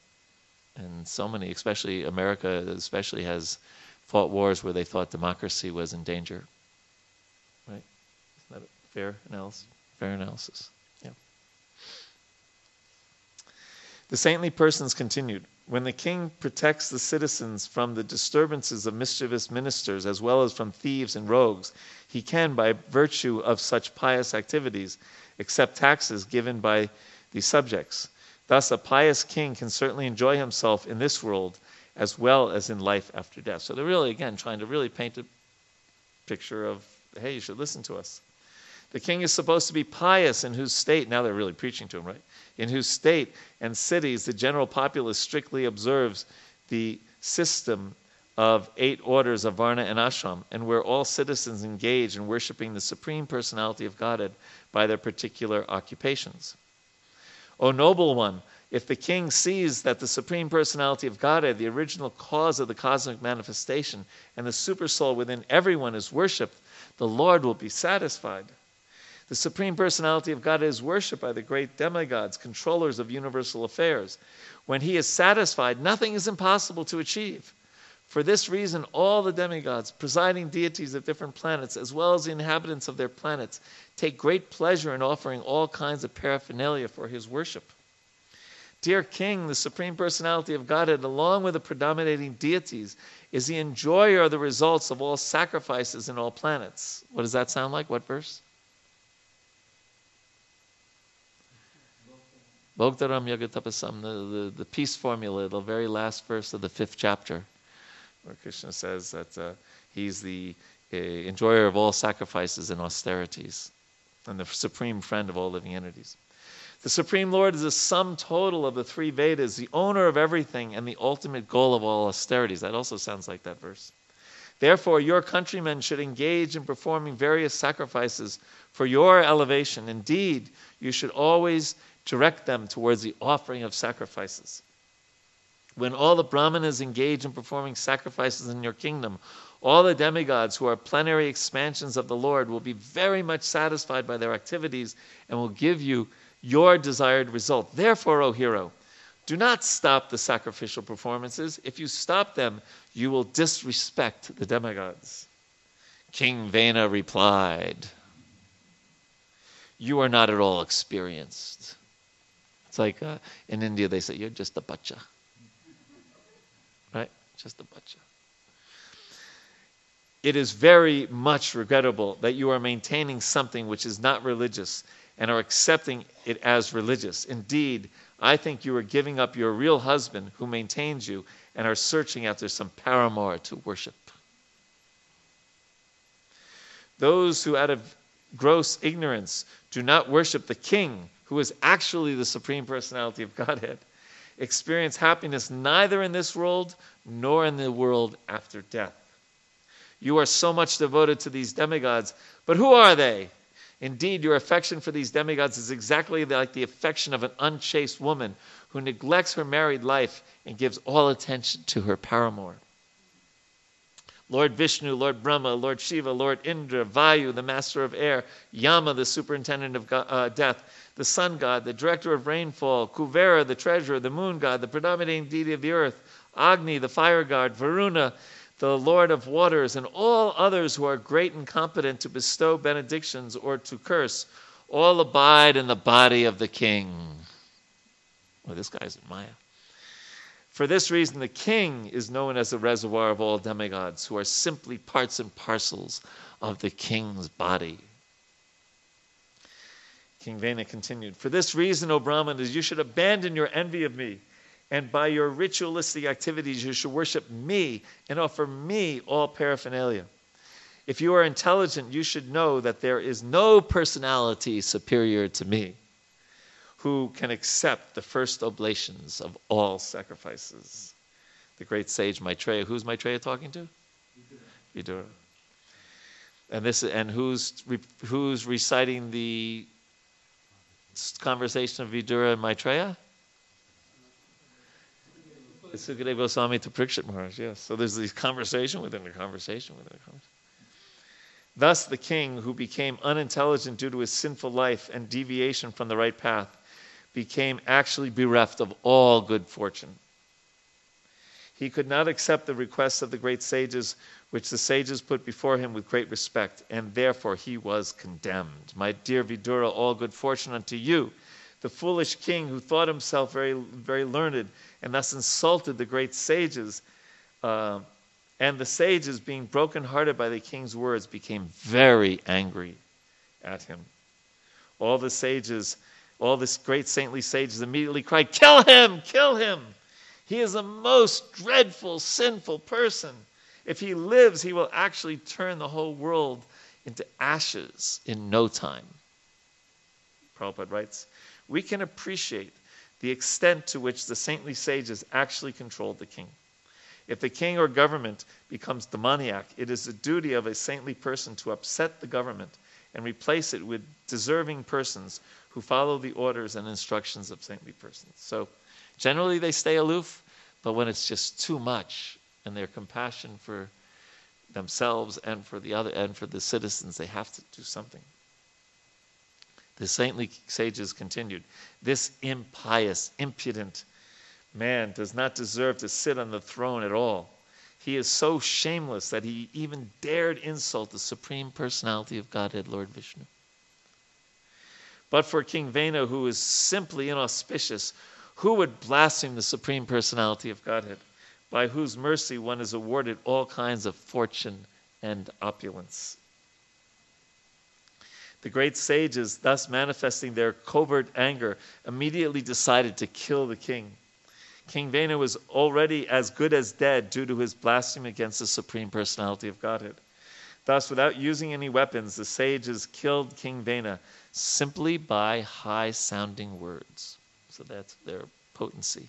and so many, especially America, especially has fought wars where they thought democracy was in danger. Right? Isn't that fair analysis? Fair analysis. Yeah. The saintly persons continued. When the king protects the citizens from the disturbances of mischievous ministers as well as from thieves and rogues, he can, by virtue of such pious activities, accept taxes given by the subjects Thus, a pious king can certainly enjoy himself in this world as well as in life after death. So they're really, again, trying to really paint a picture of, hey, you should listen to us. The king is supposed to be pious in whose state, now they're really preaching to him, right? In whose state and cities the general populace strictly observes the system of eight orders of Varna and Ashram, and where all citizens engage in worshiping the Supreme Personality of Godhead by their particular occupations. O noble one, if the king sees that the Supreme Personality of Godhead, the original cause of the cosmic manifestation, and the supersoul within everyone is worshipped, the Lord will be satisfied. The Supreme Personality of God is worshipped by the great demigods, controllers of universal affairs. When he is satisfied, nothing is impossible to achieve. For this reason, all the demigods, presiding deities of different planets, as well as the inhabitants of their planets, take great pleasure in offering all kinds of paraphernalia for his worship. Dear King, the Supreme Personality of Godhead, along with the predominating deities, is the enjoyer of the results of all sacrifices in all planets. What does that sound like? What verse? Bhoktaram yajna-tapasam, the, the, the peace formula, the very last verse of the fifth chapter, where Krishna says that uh, he's the uh, enjoyer of all sacrifices and austerities, and the supreme friend of all living entities. The Supreme Lord is the sum total of the three Vedas, the owner of everything, and the ultimate goal of all austerities. That also sounds like that verse. Therefore, your countrymen should engage in performing various sacrifices for your elevation. Indeed, you should always direct them towards the offering of sacrifices. When all the Brahmanas engage in performing sacrifices in your kingdom, all the demigods who are plenary expansions of the Lord will be very much satisfied by their activities and will give you your desired result. Therefore, O hero, do not stop the sacrificial performances. If you stop them, you will disrespect the demigods. King Vena replied, You are not at all experienced. It's like uh, in India, they say, You're just a bacha. Right? Just a bacha. It is very much regrettable that you are maintaining something which is not religious and are accepting it as religious. Indeed, I think you are giving up your real husband who maintains you and are searching after some paramour to worship. Those who, out of gross ignorance, do not worship the king who is actually the Supreme Personality of Godhead, experience happiness neither in this world nor in the world after death. You are so much devoted to these demigods, but who are they? Indeed, your affection for these demigods is exactly like the affection of an unchaste woman who neglects her married life and gives all attention to her paramour. Lord Vishnu, Lord Brahma, Lord Shiva, Lord Indra, Vayu, the master of air, Yama, the superintendent of uh, death, the sun god, the director of rainfall, Kuvera, the treasurer, the moon god, the predominating deity of the earth, Agni, the fire god, Varuna, the Lord of waters, and all others who are great and competent to bestow benedictions or to curse, all abide in the body of the king. Well, this guy's Maya. For this reason, the king is known as the reservoir of all demigods, who are simply parts and parcels of the king's body. King Vena continued, For this reason, O Brahmanas, you should abandon your envy of me, and by your ritualistic activities, you should worship me and offer me all paraphernalia. If you are intelligent, you should know that there is no personality superior to me who can accept the first oblations of all sacrifices. The great sage Maitreya. Who's Maitreya talking to? Vidura. And this and who's who's reciting the conversation of Vidura and Maitreya? It's Sukadeva Goswami to Maharaj, yes. So there's this conversation within a conversation within a conversation. Thus, the king, who became unintelligent due to his sinful life and deviation from the right path, became actually bereft of all good fortune. He could not accept the requests of the great sages, which the sages put before him with great respect, and therefore he was condemned. My dear Vidura, all good fortune unto you. The foolish king who thought himself very, very learned and thus insulted the great sages, uh, and the sages, being brokenhearted by the king's words, became very angry at him. All the sages All this great saintly sages immediately cried, Kill him! Kill him! He is a most dreadful, sinful person. If he lives, he will actually turn the whole world into ashes in no time. Prabhupada writes, we can appreciate the extent to which the saintly sages actually controlled the king. If the king or government becomes demoniac, it is the duty of a saintly person to upset the government and replace it with deserving persons who follow the orders and instructions of saintly persons. So generally they stay aloof, but when it's just too much and their compassion for themselves and for the other and for the citizens, they have to do something. The saintly sages continued, This impious, impudent man does not deserve to sit on the throne at all. He is so shameless that he even dared insult the Supreme Personality of Godhead, Lord Vishnu. But for King Vena, who is simply inauspicious, who would blaspheme the Supreme Personality of Godhead, by whose mercy one is awarded all kinds of fortune and opulence? The great sages, thus manifesting their covert anger, immediately decided to kill the king. King Vena was already as good as dead due to his blasphemy against the Supreme Personality of Godhead. Thus, without using any weapons, the sages killed King Vena simply by high sounding words. So that's their potency.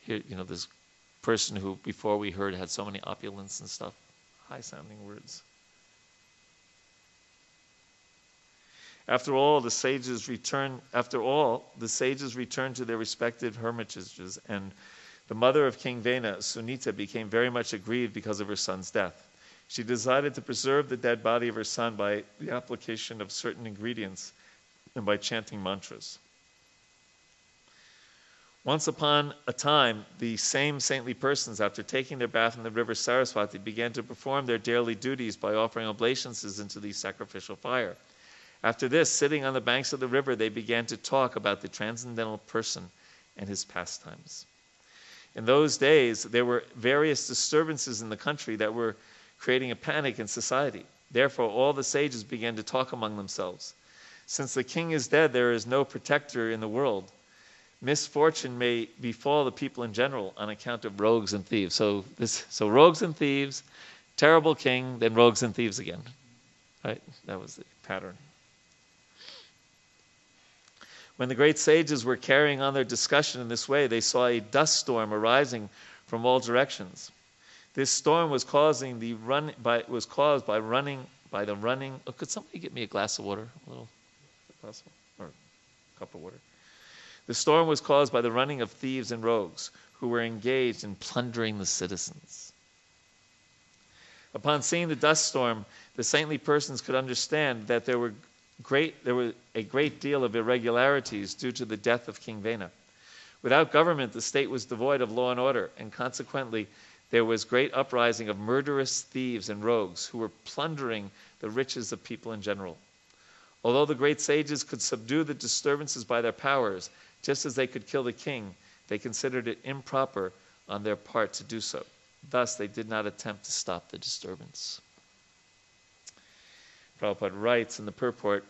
Here, you know, this person who before we heard had so many opulence and stuff, high sounding words. After all, the sages return. After all, the sages returned to their respective hermitages, and the mother of King Vena, Sunita, became very much aggrieved because of her son's death. She decided to preserve the dead body of her son by the application of certain ingredients and by chanting mantras. Once upon a time, the same saintly persons, after taking their bath in the river Saraswati, began to perform their daily duties by offering oblations into the sacrificial fire. After this, sitting on the banks of the river, they began to talk about the transcendental person and his pastimes. In those days, there were various disturbances in the country that were creating a panic in society. Therefore, all the sages began to talk among themselves. Since the king is dead, there is no protector in the world. Misfortune may befall the people in general on account of rogues and thieves. So this, so rogues and thieves, terrible king, then rogues and thieves again. Right? That was the pattern. When the great sages were carrying on their discussion in this way, they saw a dust storm arising from all directions. This storm was causing the run by was caused by running by the running. Oh, could somebody get me a glass of water, a little of, or a cup of water? The storm was caused by the running of thieves and rogues who were engaged in plundering the citizens. Upon seeing the dust storm, the saintly persons could understand that there were great, there was a great deal of irregularities due to the death of King Vena. Without government, the state was devoid of law and order, and consequently, there was great uprising of murderous thieves and rogues who were plundering the riches of people in general. Although the great sages could subdue the disturbances by their powers, just as they could kill the king, they considered it improper on their part to do so. Thus, they did not attempt to stop the disturbance. Prabhupada writes in the purport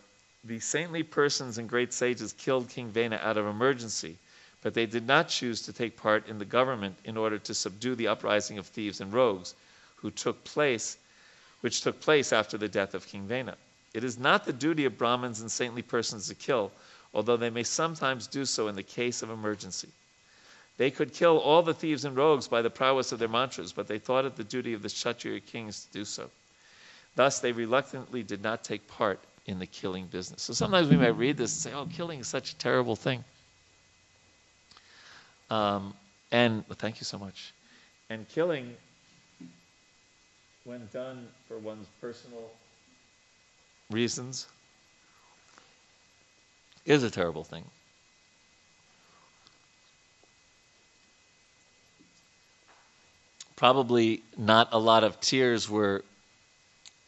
The saintly persons and great sages killed King Vena out of emergency, but they did not choose to take part in the government in order to subdue the uprising of thieves and rogues who took place, which took place after the death of King Vena. It is not the duty of Brahmins and saintly persons to kill, although they may sometimes do so in the case of emergency. They could kill all the thieves and rogues by the prowess of their mantras, but they thought it the duty of the Kshatriya kings to do so. Thus, they reluctantly did not take part in the killing business. So sometimes we might read this and say, oh, killing is such a terrible thing. Um, and well, thank you so much. And killing, when done for one's personal reasons, is a terrible thing. Probably not a lot of tears were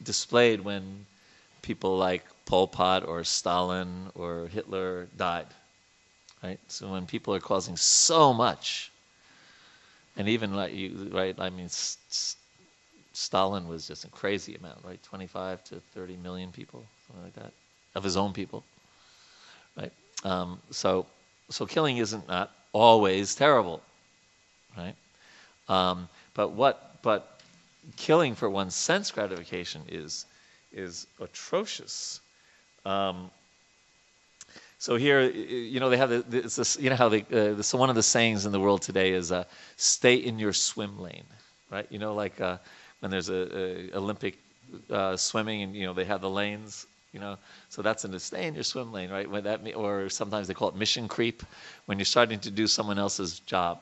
displayed when people like Pol Pot or Stalin or Hitler died. Right? So when people are causing so much, and even like you, right? I mean, S- S- Stalin was just a crazy amount, right? 25 to 30 million people, something like that, of his own people, right? Um, so, so killing isn't not always terrible, right? Um, but what, but killing for one's sense gratification is, is atrocious. Um, so here, you know, they have the, this, you know how they, uh, this, one of the sayings in the world today is, uh, "Stay in your swim lane," right? You know, like uh, when there's a, a Olympic uh, swimming, and you know they have the lanes, you know, so that's in the stay in your swim lane, right? When that, or sometimes they call it mission creep, when you're starting to do someone else's job.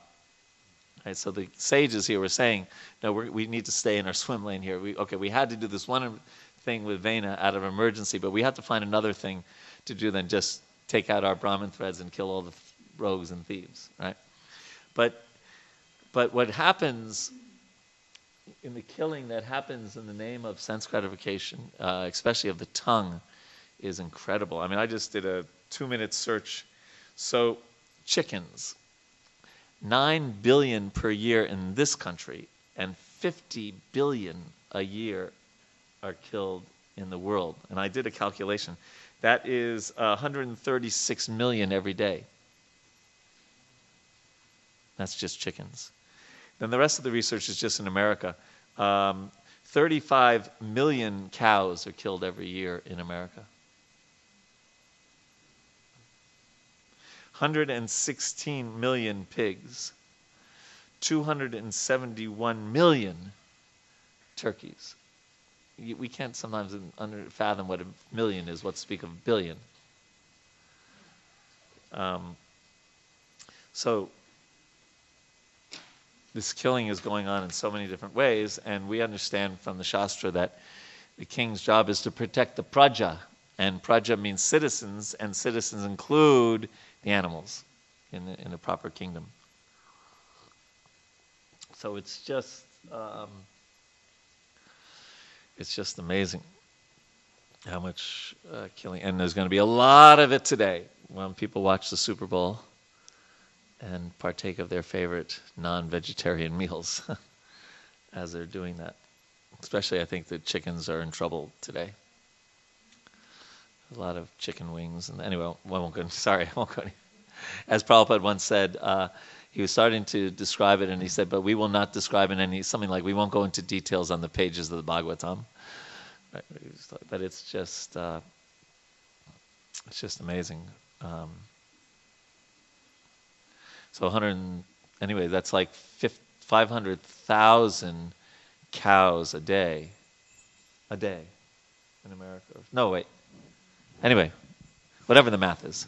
Right, so the sages here were saying, no, we need to stay in our swim lane here. We, okay, we had to do this one thing with Vena out of emergency, but we have to find another thing to do than just take out our Brahmin threads and kill all the rogues and thieves, right? But, but what happens in the killing that happens in the name of sense gratification, uh, especially of the tongue, is incredible. I mean, I just did a two minute search. So, chickens, 9 billion per year in this country, and 50 billion a year are killed in the world. And I did a calculation. That is 136 million every day. That's just chickens. Then the rest of the research is just in America. Um, 35 million cows are killed every year in America. 116 million pigs. 271 million turkeys. We can't sometimes fathom what a million is, what to speak of a billion. Um, so this killing is going on in so many different ways, and we understand from the Shastra that the king's job is to protect the praja, and praja means citizens, and citizens include the animals in the, in proper kingdom. So it's just um, it's just amazing how much uh, killing, and there's going to be a lot of it today when people watch the Super Bowl and partake of their favorite non vegetarian meals as they're doing that. Especially, I think the chickens are in trouble today. A lot of chicken wings. And anyway, I won't go. Sorry, I won't go. Any, as Prabhupada once said, uh, he was starting to describe it, and he said, "But we will not describe it any something like we won't go into details on the pages of the Bhagavatam." But it's just uh, it's just amazing. Um, so 100, anyway, that's like 500,000 cows a day. A day in America. No, wait. Anyway, whatever the math is,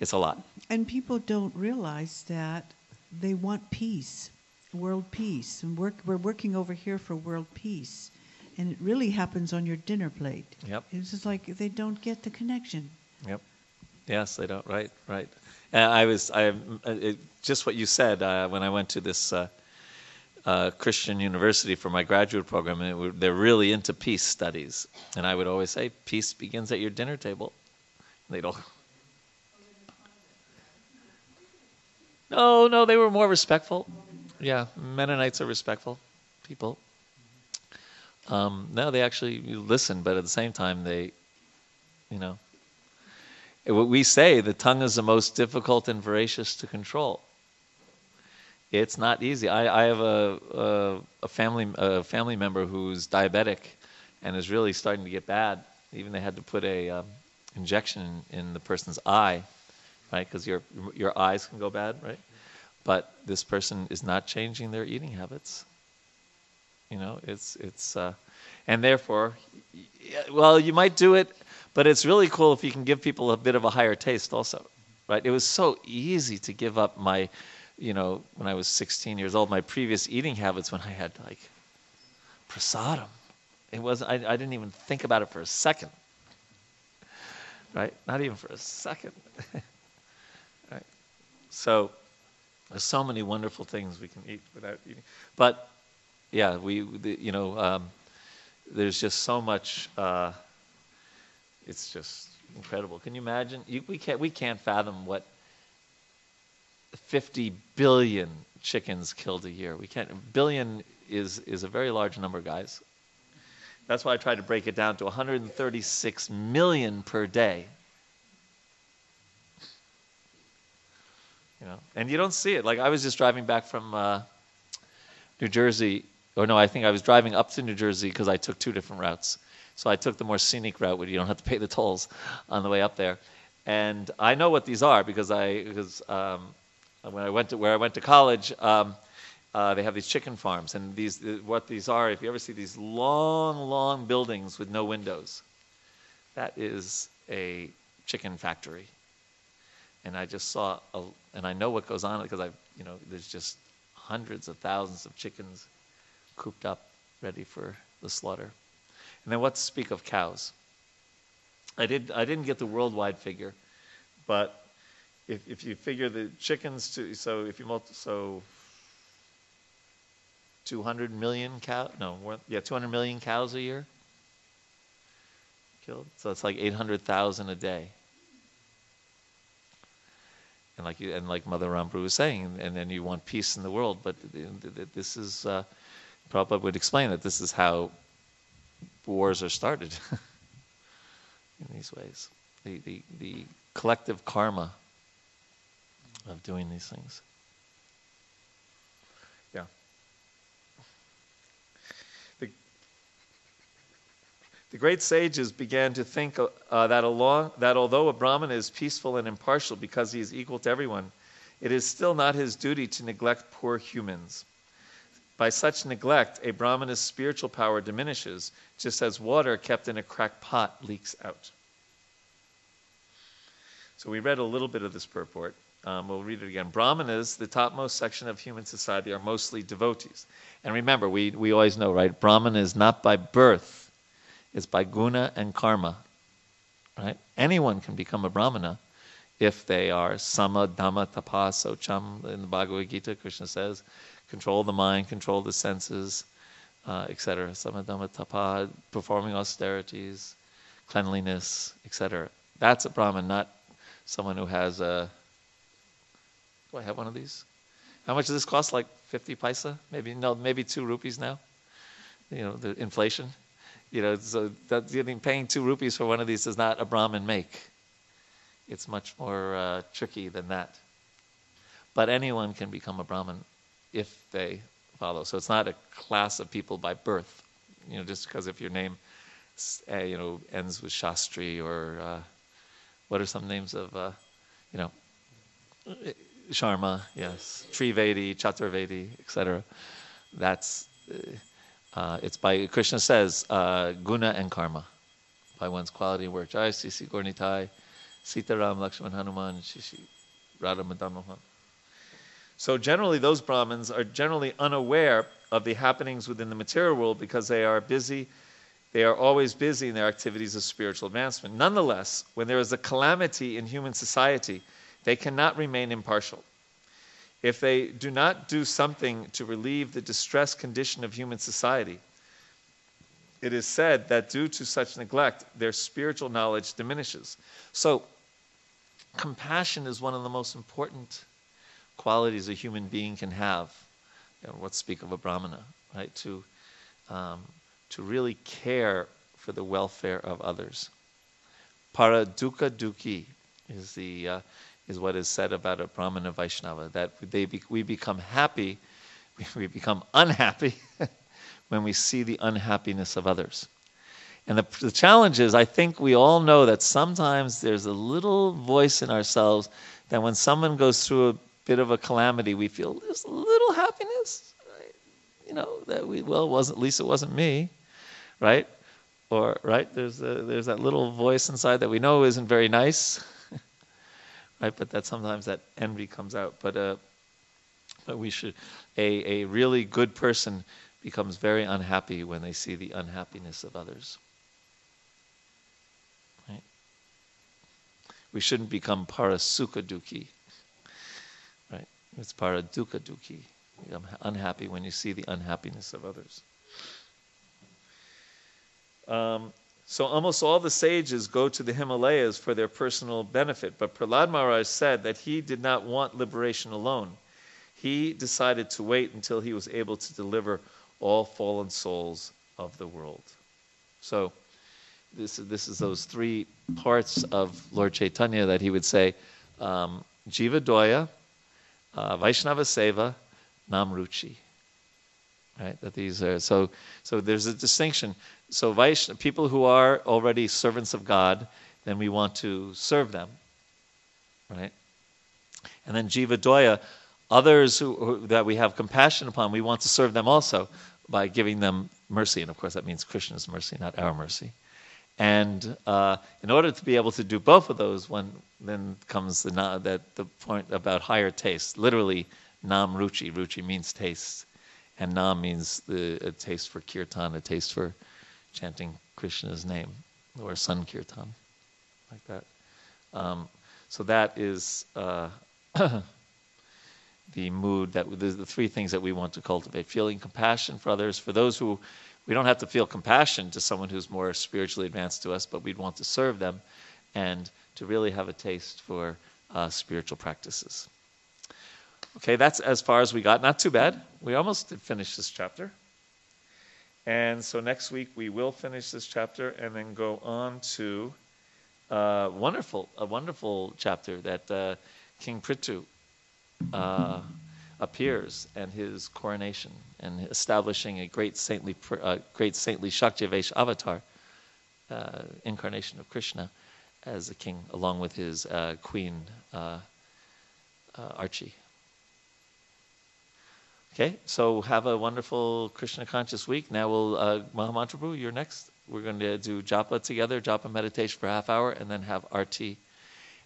it's a lot. And people don't realize that they want peace, world peace. And work, we're working over here for world peace. And it really happens on your dinner plate. Yep. It's just like they don't get the connection. Yep. Yes, they don't. Right, right. And I was, I, it, just what you said uh, when I went to this uh, uh, Christian university for my graduate program, and they're really into peace studies. And I would always say, peace begins at your dinner table. They'd all. No, no, they were more respectful. Yeah, Mennonites are respectful people. Um, no, they actually listen, but at the same time, they, you know, we say, the tongue is the most difficult and voracious to control. It's not easy. I, I have a, a, a, family a family member who's diabetic, and is really starting to get bad. Even they had to put a um, injection in, in the person's eye, right? Because your your eyes can go bad, right? But this person is not changing their eating habits. You know, it's it's, uh, and therefore, well, you might do it but it's really cool if you can give people a bit of a higher taste also, right? It was so easy to give up my, you know, when I was 16 years old, my previous eating habits when I had like prasadam. It was I, I didn't even think about it for a second, right? Not even for a second. right? So there's so many wonderful things we can eat without eating. But yeah, we, the, you know, um, there's just so much. Uh, it's just incredible. Can you imagine? You, we can't we can't fathom what 50 billion chickens killed a year. We can't. Billion is is a very large number, guys. That's why I tried to break it down to 136 million per day. You know, and you don't see it. Like I was just driving back from uh, New Jersey, or no, I think I was driving up to New Jersey because I took two different routes. So I took the more scenic route where you don't have to pay the tolls on the way up there. And I know what these are because I because um, when I went to where I went to college, um, uh, they have these chicken farms, and these what these are. If you ever see these long, long buildings with no windows, that is a chicken factory. And I just saw, a, and I know what goes on because I, you know, there's just hundreds of thousands of chickens cooped up, ready for the slaughter. And then what to speak of cows? I did I didn't get the worldwide figure, but if if you figure the chickens to so if you multi, so 200 million cow no yeah 200 million cows a year killed so it's like 800,000 a day and like you and like Mother Ramprabhu was saying and then you want peace in the world but this is uh, Prabhupada would explain that this is how wars are started in these ways. The, the, the collective karma of doing these things. Yeah. The, the great sages began to think uh, that, along, that although a Brahmin is peaceful and impartial because he is equal to everyone, it is still not his duty to neglect poor humans. By such neglect, a Brahmana's spiritual power diminishes, just as water kept in a cracked pot leaks out. So we read a little bit of this purport. Um, we'll read it again. Brahmanas, the topmost section of human society, are mostly devotees. And remember, we, we always know, right? Brahman is not by birth, it's by guna and karma. Right? Anyone can become a Brahmana if they are sama, dhamma, tapa, socham. In the Bhagavad Gita, Krishna says, control the mind, control the senses, uh, etc. Samadhamma tapa, performing austerities, cleanliness, etc. That's a Brahman, not someone who has a. Do I have one of these? How much does this cost? Like 50 paisa? Maybe no, maybe two rupees now. You know, the inflation. You know, so that paying two rupees for one of these does not a Brahmin make. It's much more uh, tricky than that. But anyone can become a Brahmin if they follow. So it's not a class of people by birth, you know, just because if your name, uh, you know, ends with Shastri or uh, what are some names of, uh, you know, Sharma, yes, Trivedi, Chaturvedi, etc. That's uh, uh, it's by Krishna says uh, guna and karma by one's quality and work. Jai Sisi Gaura Nitai, Sitaram Lakshman Hanuman, Shishi Radha Madan so generally, those Brahmins are generally unaware of the happenings within the material world because they are busy. They are always busy in their activities of spiritual advancement. Nonetheless, when there is a calamity in human society, they cannot remain impartial. If they do not do something to relieve the distressed condition of human society, it is said that due to such neglect, their spiritual knowledge diminishes. So, compassion is one of the most important qualities a human being can have. Know, what speak of a brahmana, right? To um, to really care for the welfare of others. Para dukkha dukhi is the uh, is what is said about a brahmana Vaishnava that they be, we become happy, we become unhappy when we see the unhappiness of others. And the, the challenge is, I think we all know that sometimes there's a little voice in ourselves that when someone goes through a bit of a calamity, we feel there's a little happiness? You know, that we, well, wasn't, at least it wasn't me, right? Or, right, there's, a, there's that little voice inside that we know isn't very nice, right? But that sometimes that envy comes out. But, uh, but we should, a, a really good person becomes very unhappy when they see the unhappiness of others. We shouldn't become parasuka right? it's para dukkha dukhi. I'm unhappy when you see the unhappiness of others. Um, so almost all the sages go to the Himalayas for their personal benefit, but Prahlad Maharaj said that he did not want liberation alone. He decided to wait until he was able to deliver all fallen souls of the world. So this is, this is those three parts of Lord Chaitanya that he would say, um, Jiva Doya, uh, Vaishnava Seva, Namruchi. Right? That these are so. So there's a distinction. So Vaishnava, people who are already servants of God, then we want to serve them. Right? And then Jiva Doya, others who, who, that we have compassion upon, we want to serve them also by giving them mercy. And of course, that means Krishna's mercy, not our mercy. And uh, in order to be able to do both of those, one then comes the that the point about higher taste. Literally, nam ruchi. Ruchi means taste, and nam means the a taste for kirtan, a taste for chanting Krishna's name or sankirtan, like that. Um, so that is uh, the mood that the, the three things that we want to cultivate: feeling compassion for others, for those who we don't have to feel compassion to someone who's more spiritually advanced to us, but we'd want to serve them and to really have a taste for uh, spiritual practices. Okay, that's as far as we got. Not too bad. We almost did finish this chapter. And so next week we will finish this chapter and then go on to uh, wonderful, a wonderful chapter that uh, King Prithu uh, appears and his coronation and establishing a great saintly, uh, great saintly shaktyavesh avatar, uh, incarnation of Krishna, as a king, along with his uh, queen uh, uh, Arci. Okay, so have a wonderful Krishna conscious week. Now we'll uh, Mahamantra Prabhu, you're next. We're going to do japa together, japa meditation for a half hour, and then have arti.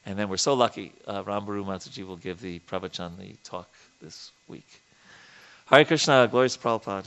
And then we're so lucky, uh, Rambaru Mataji will give the pravachan, the talk this week. Hare Krishna, glorious Prabhupada.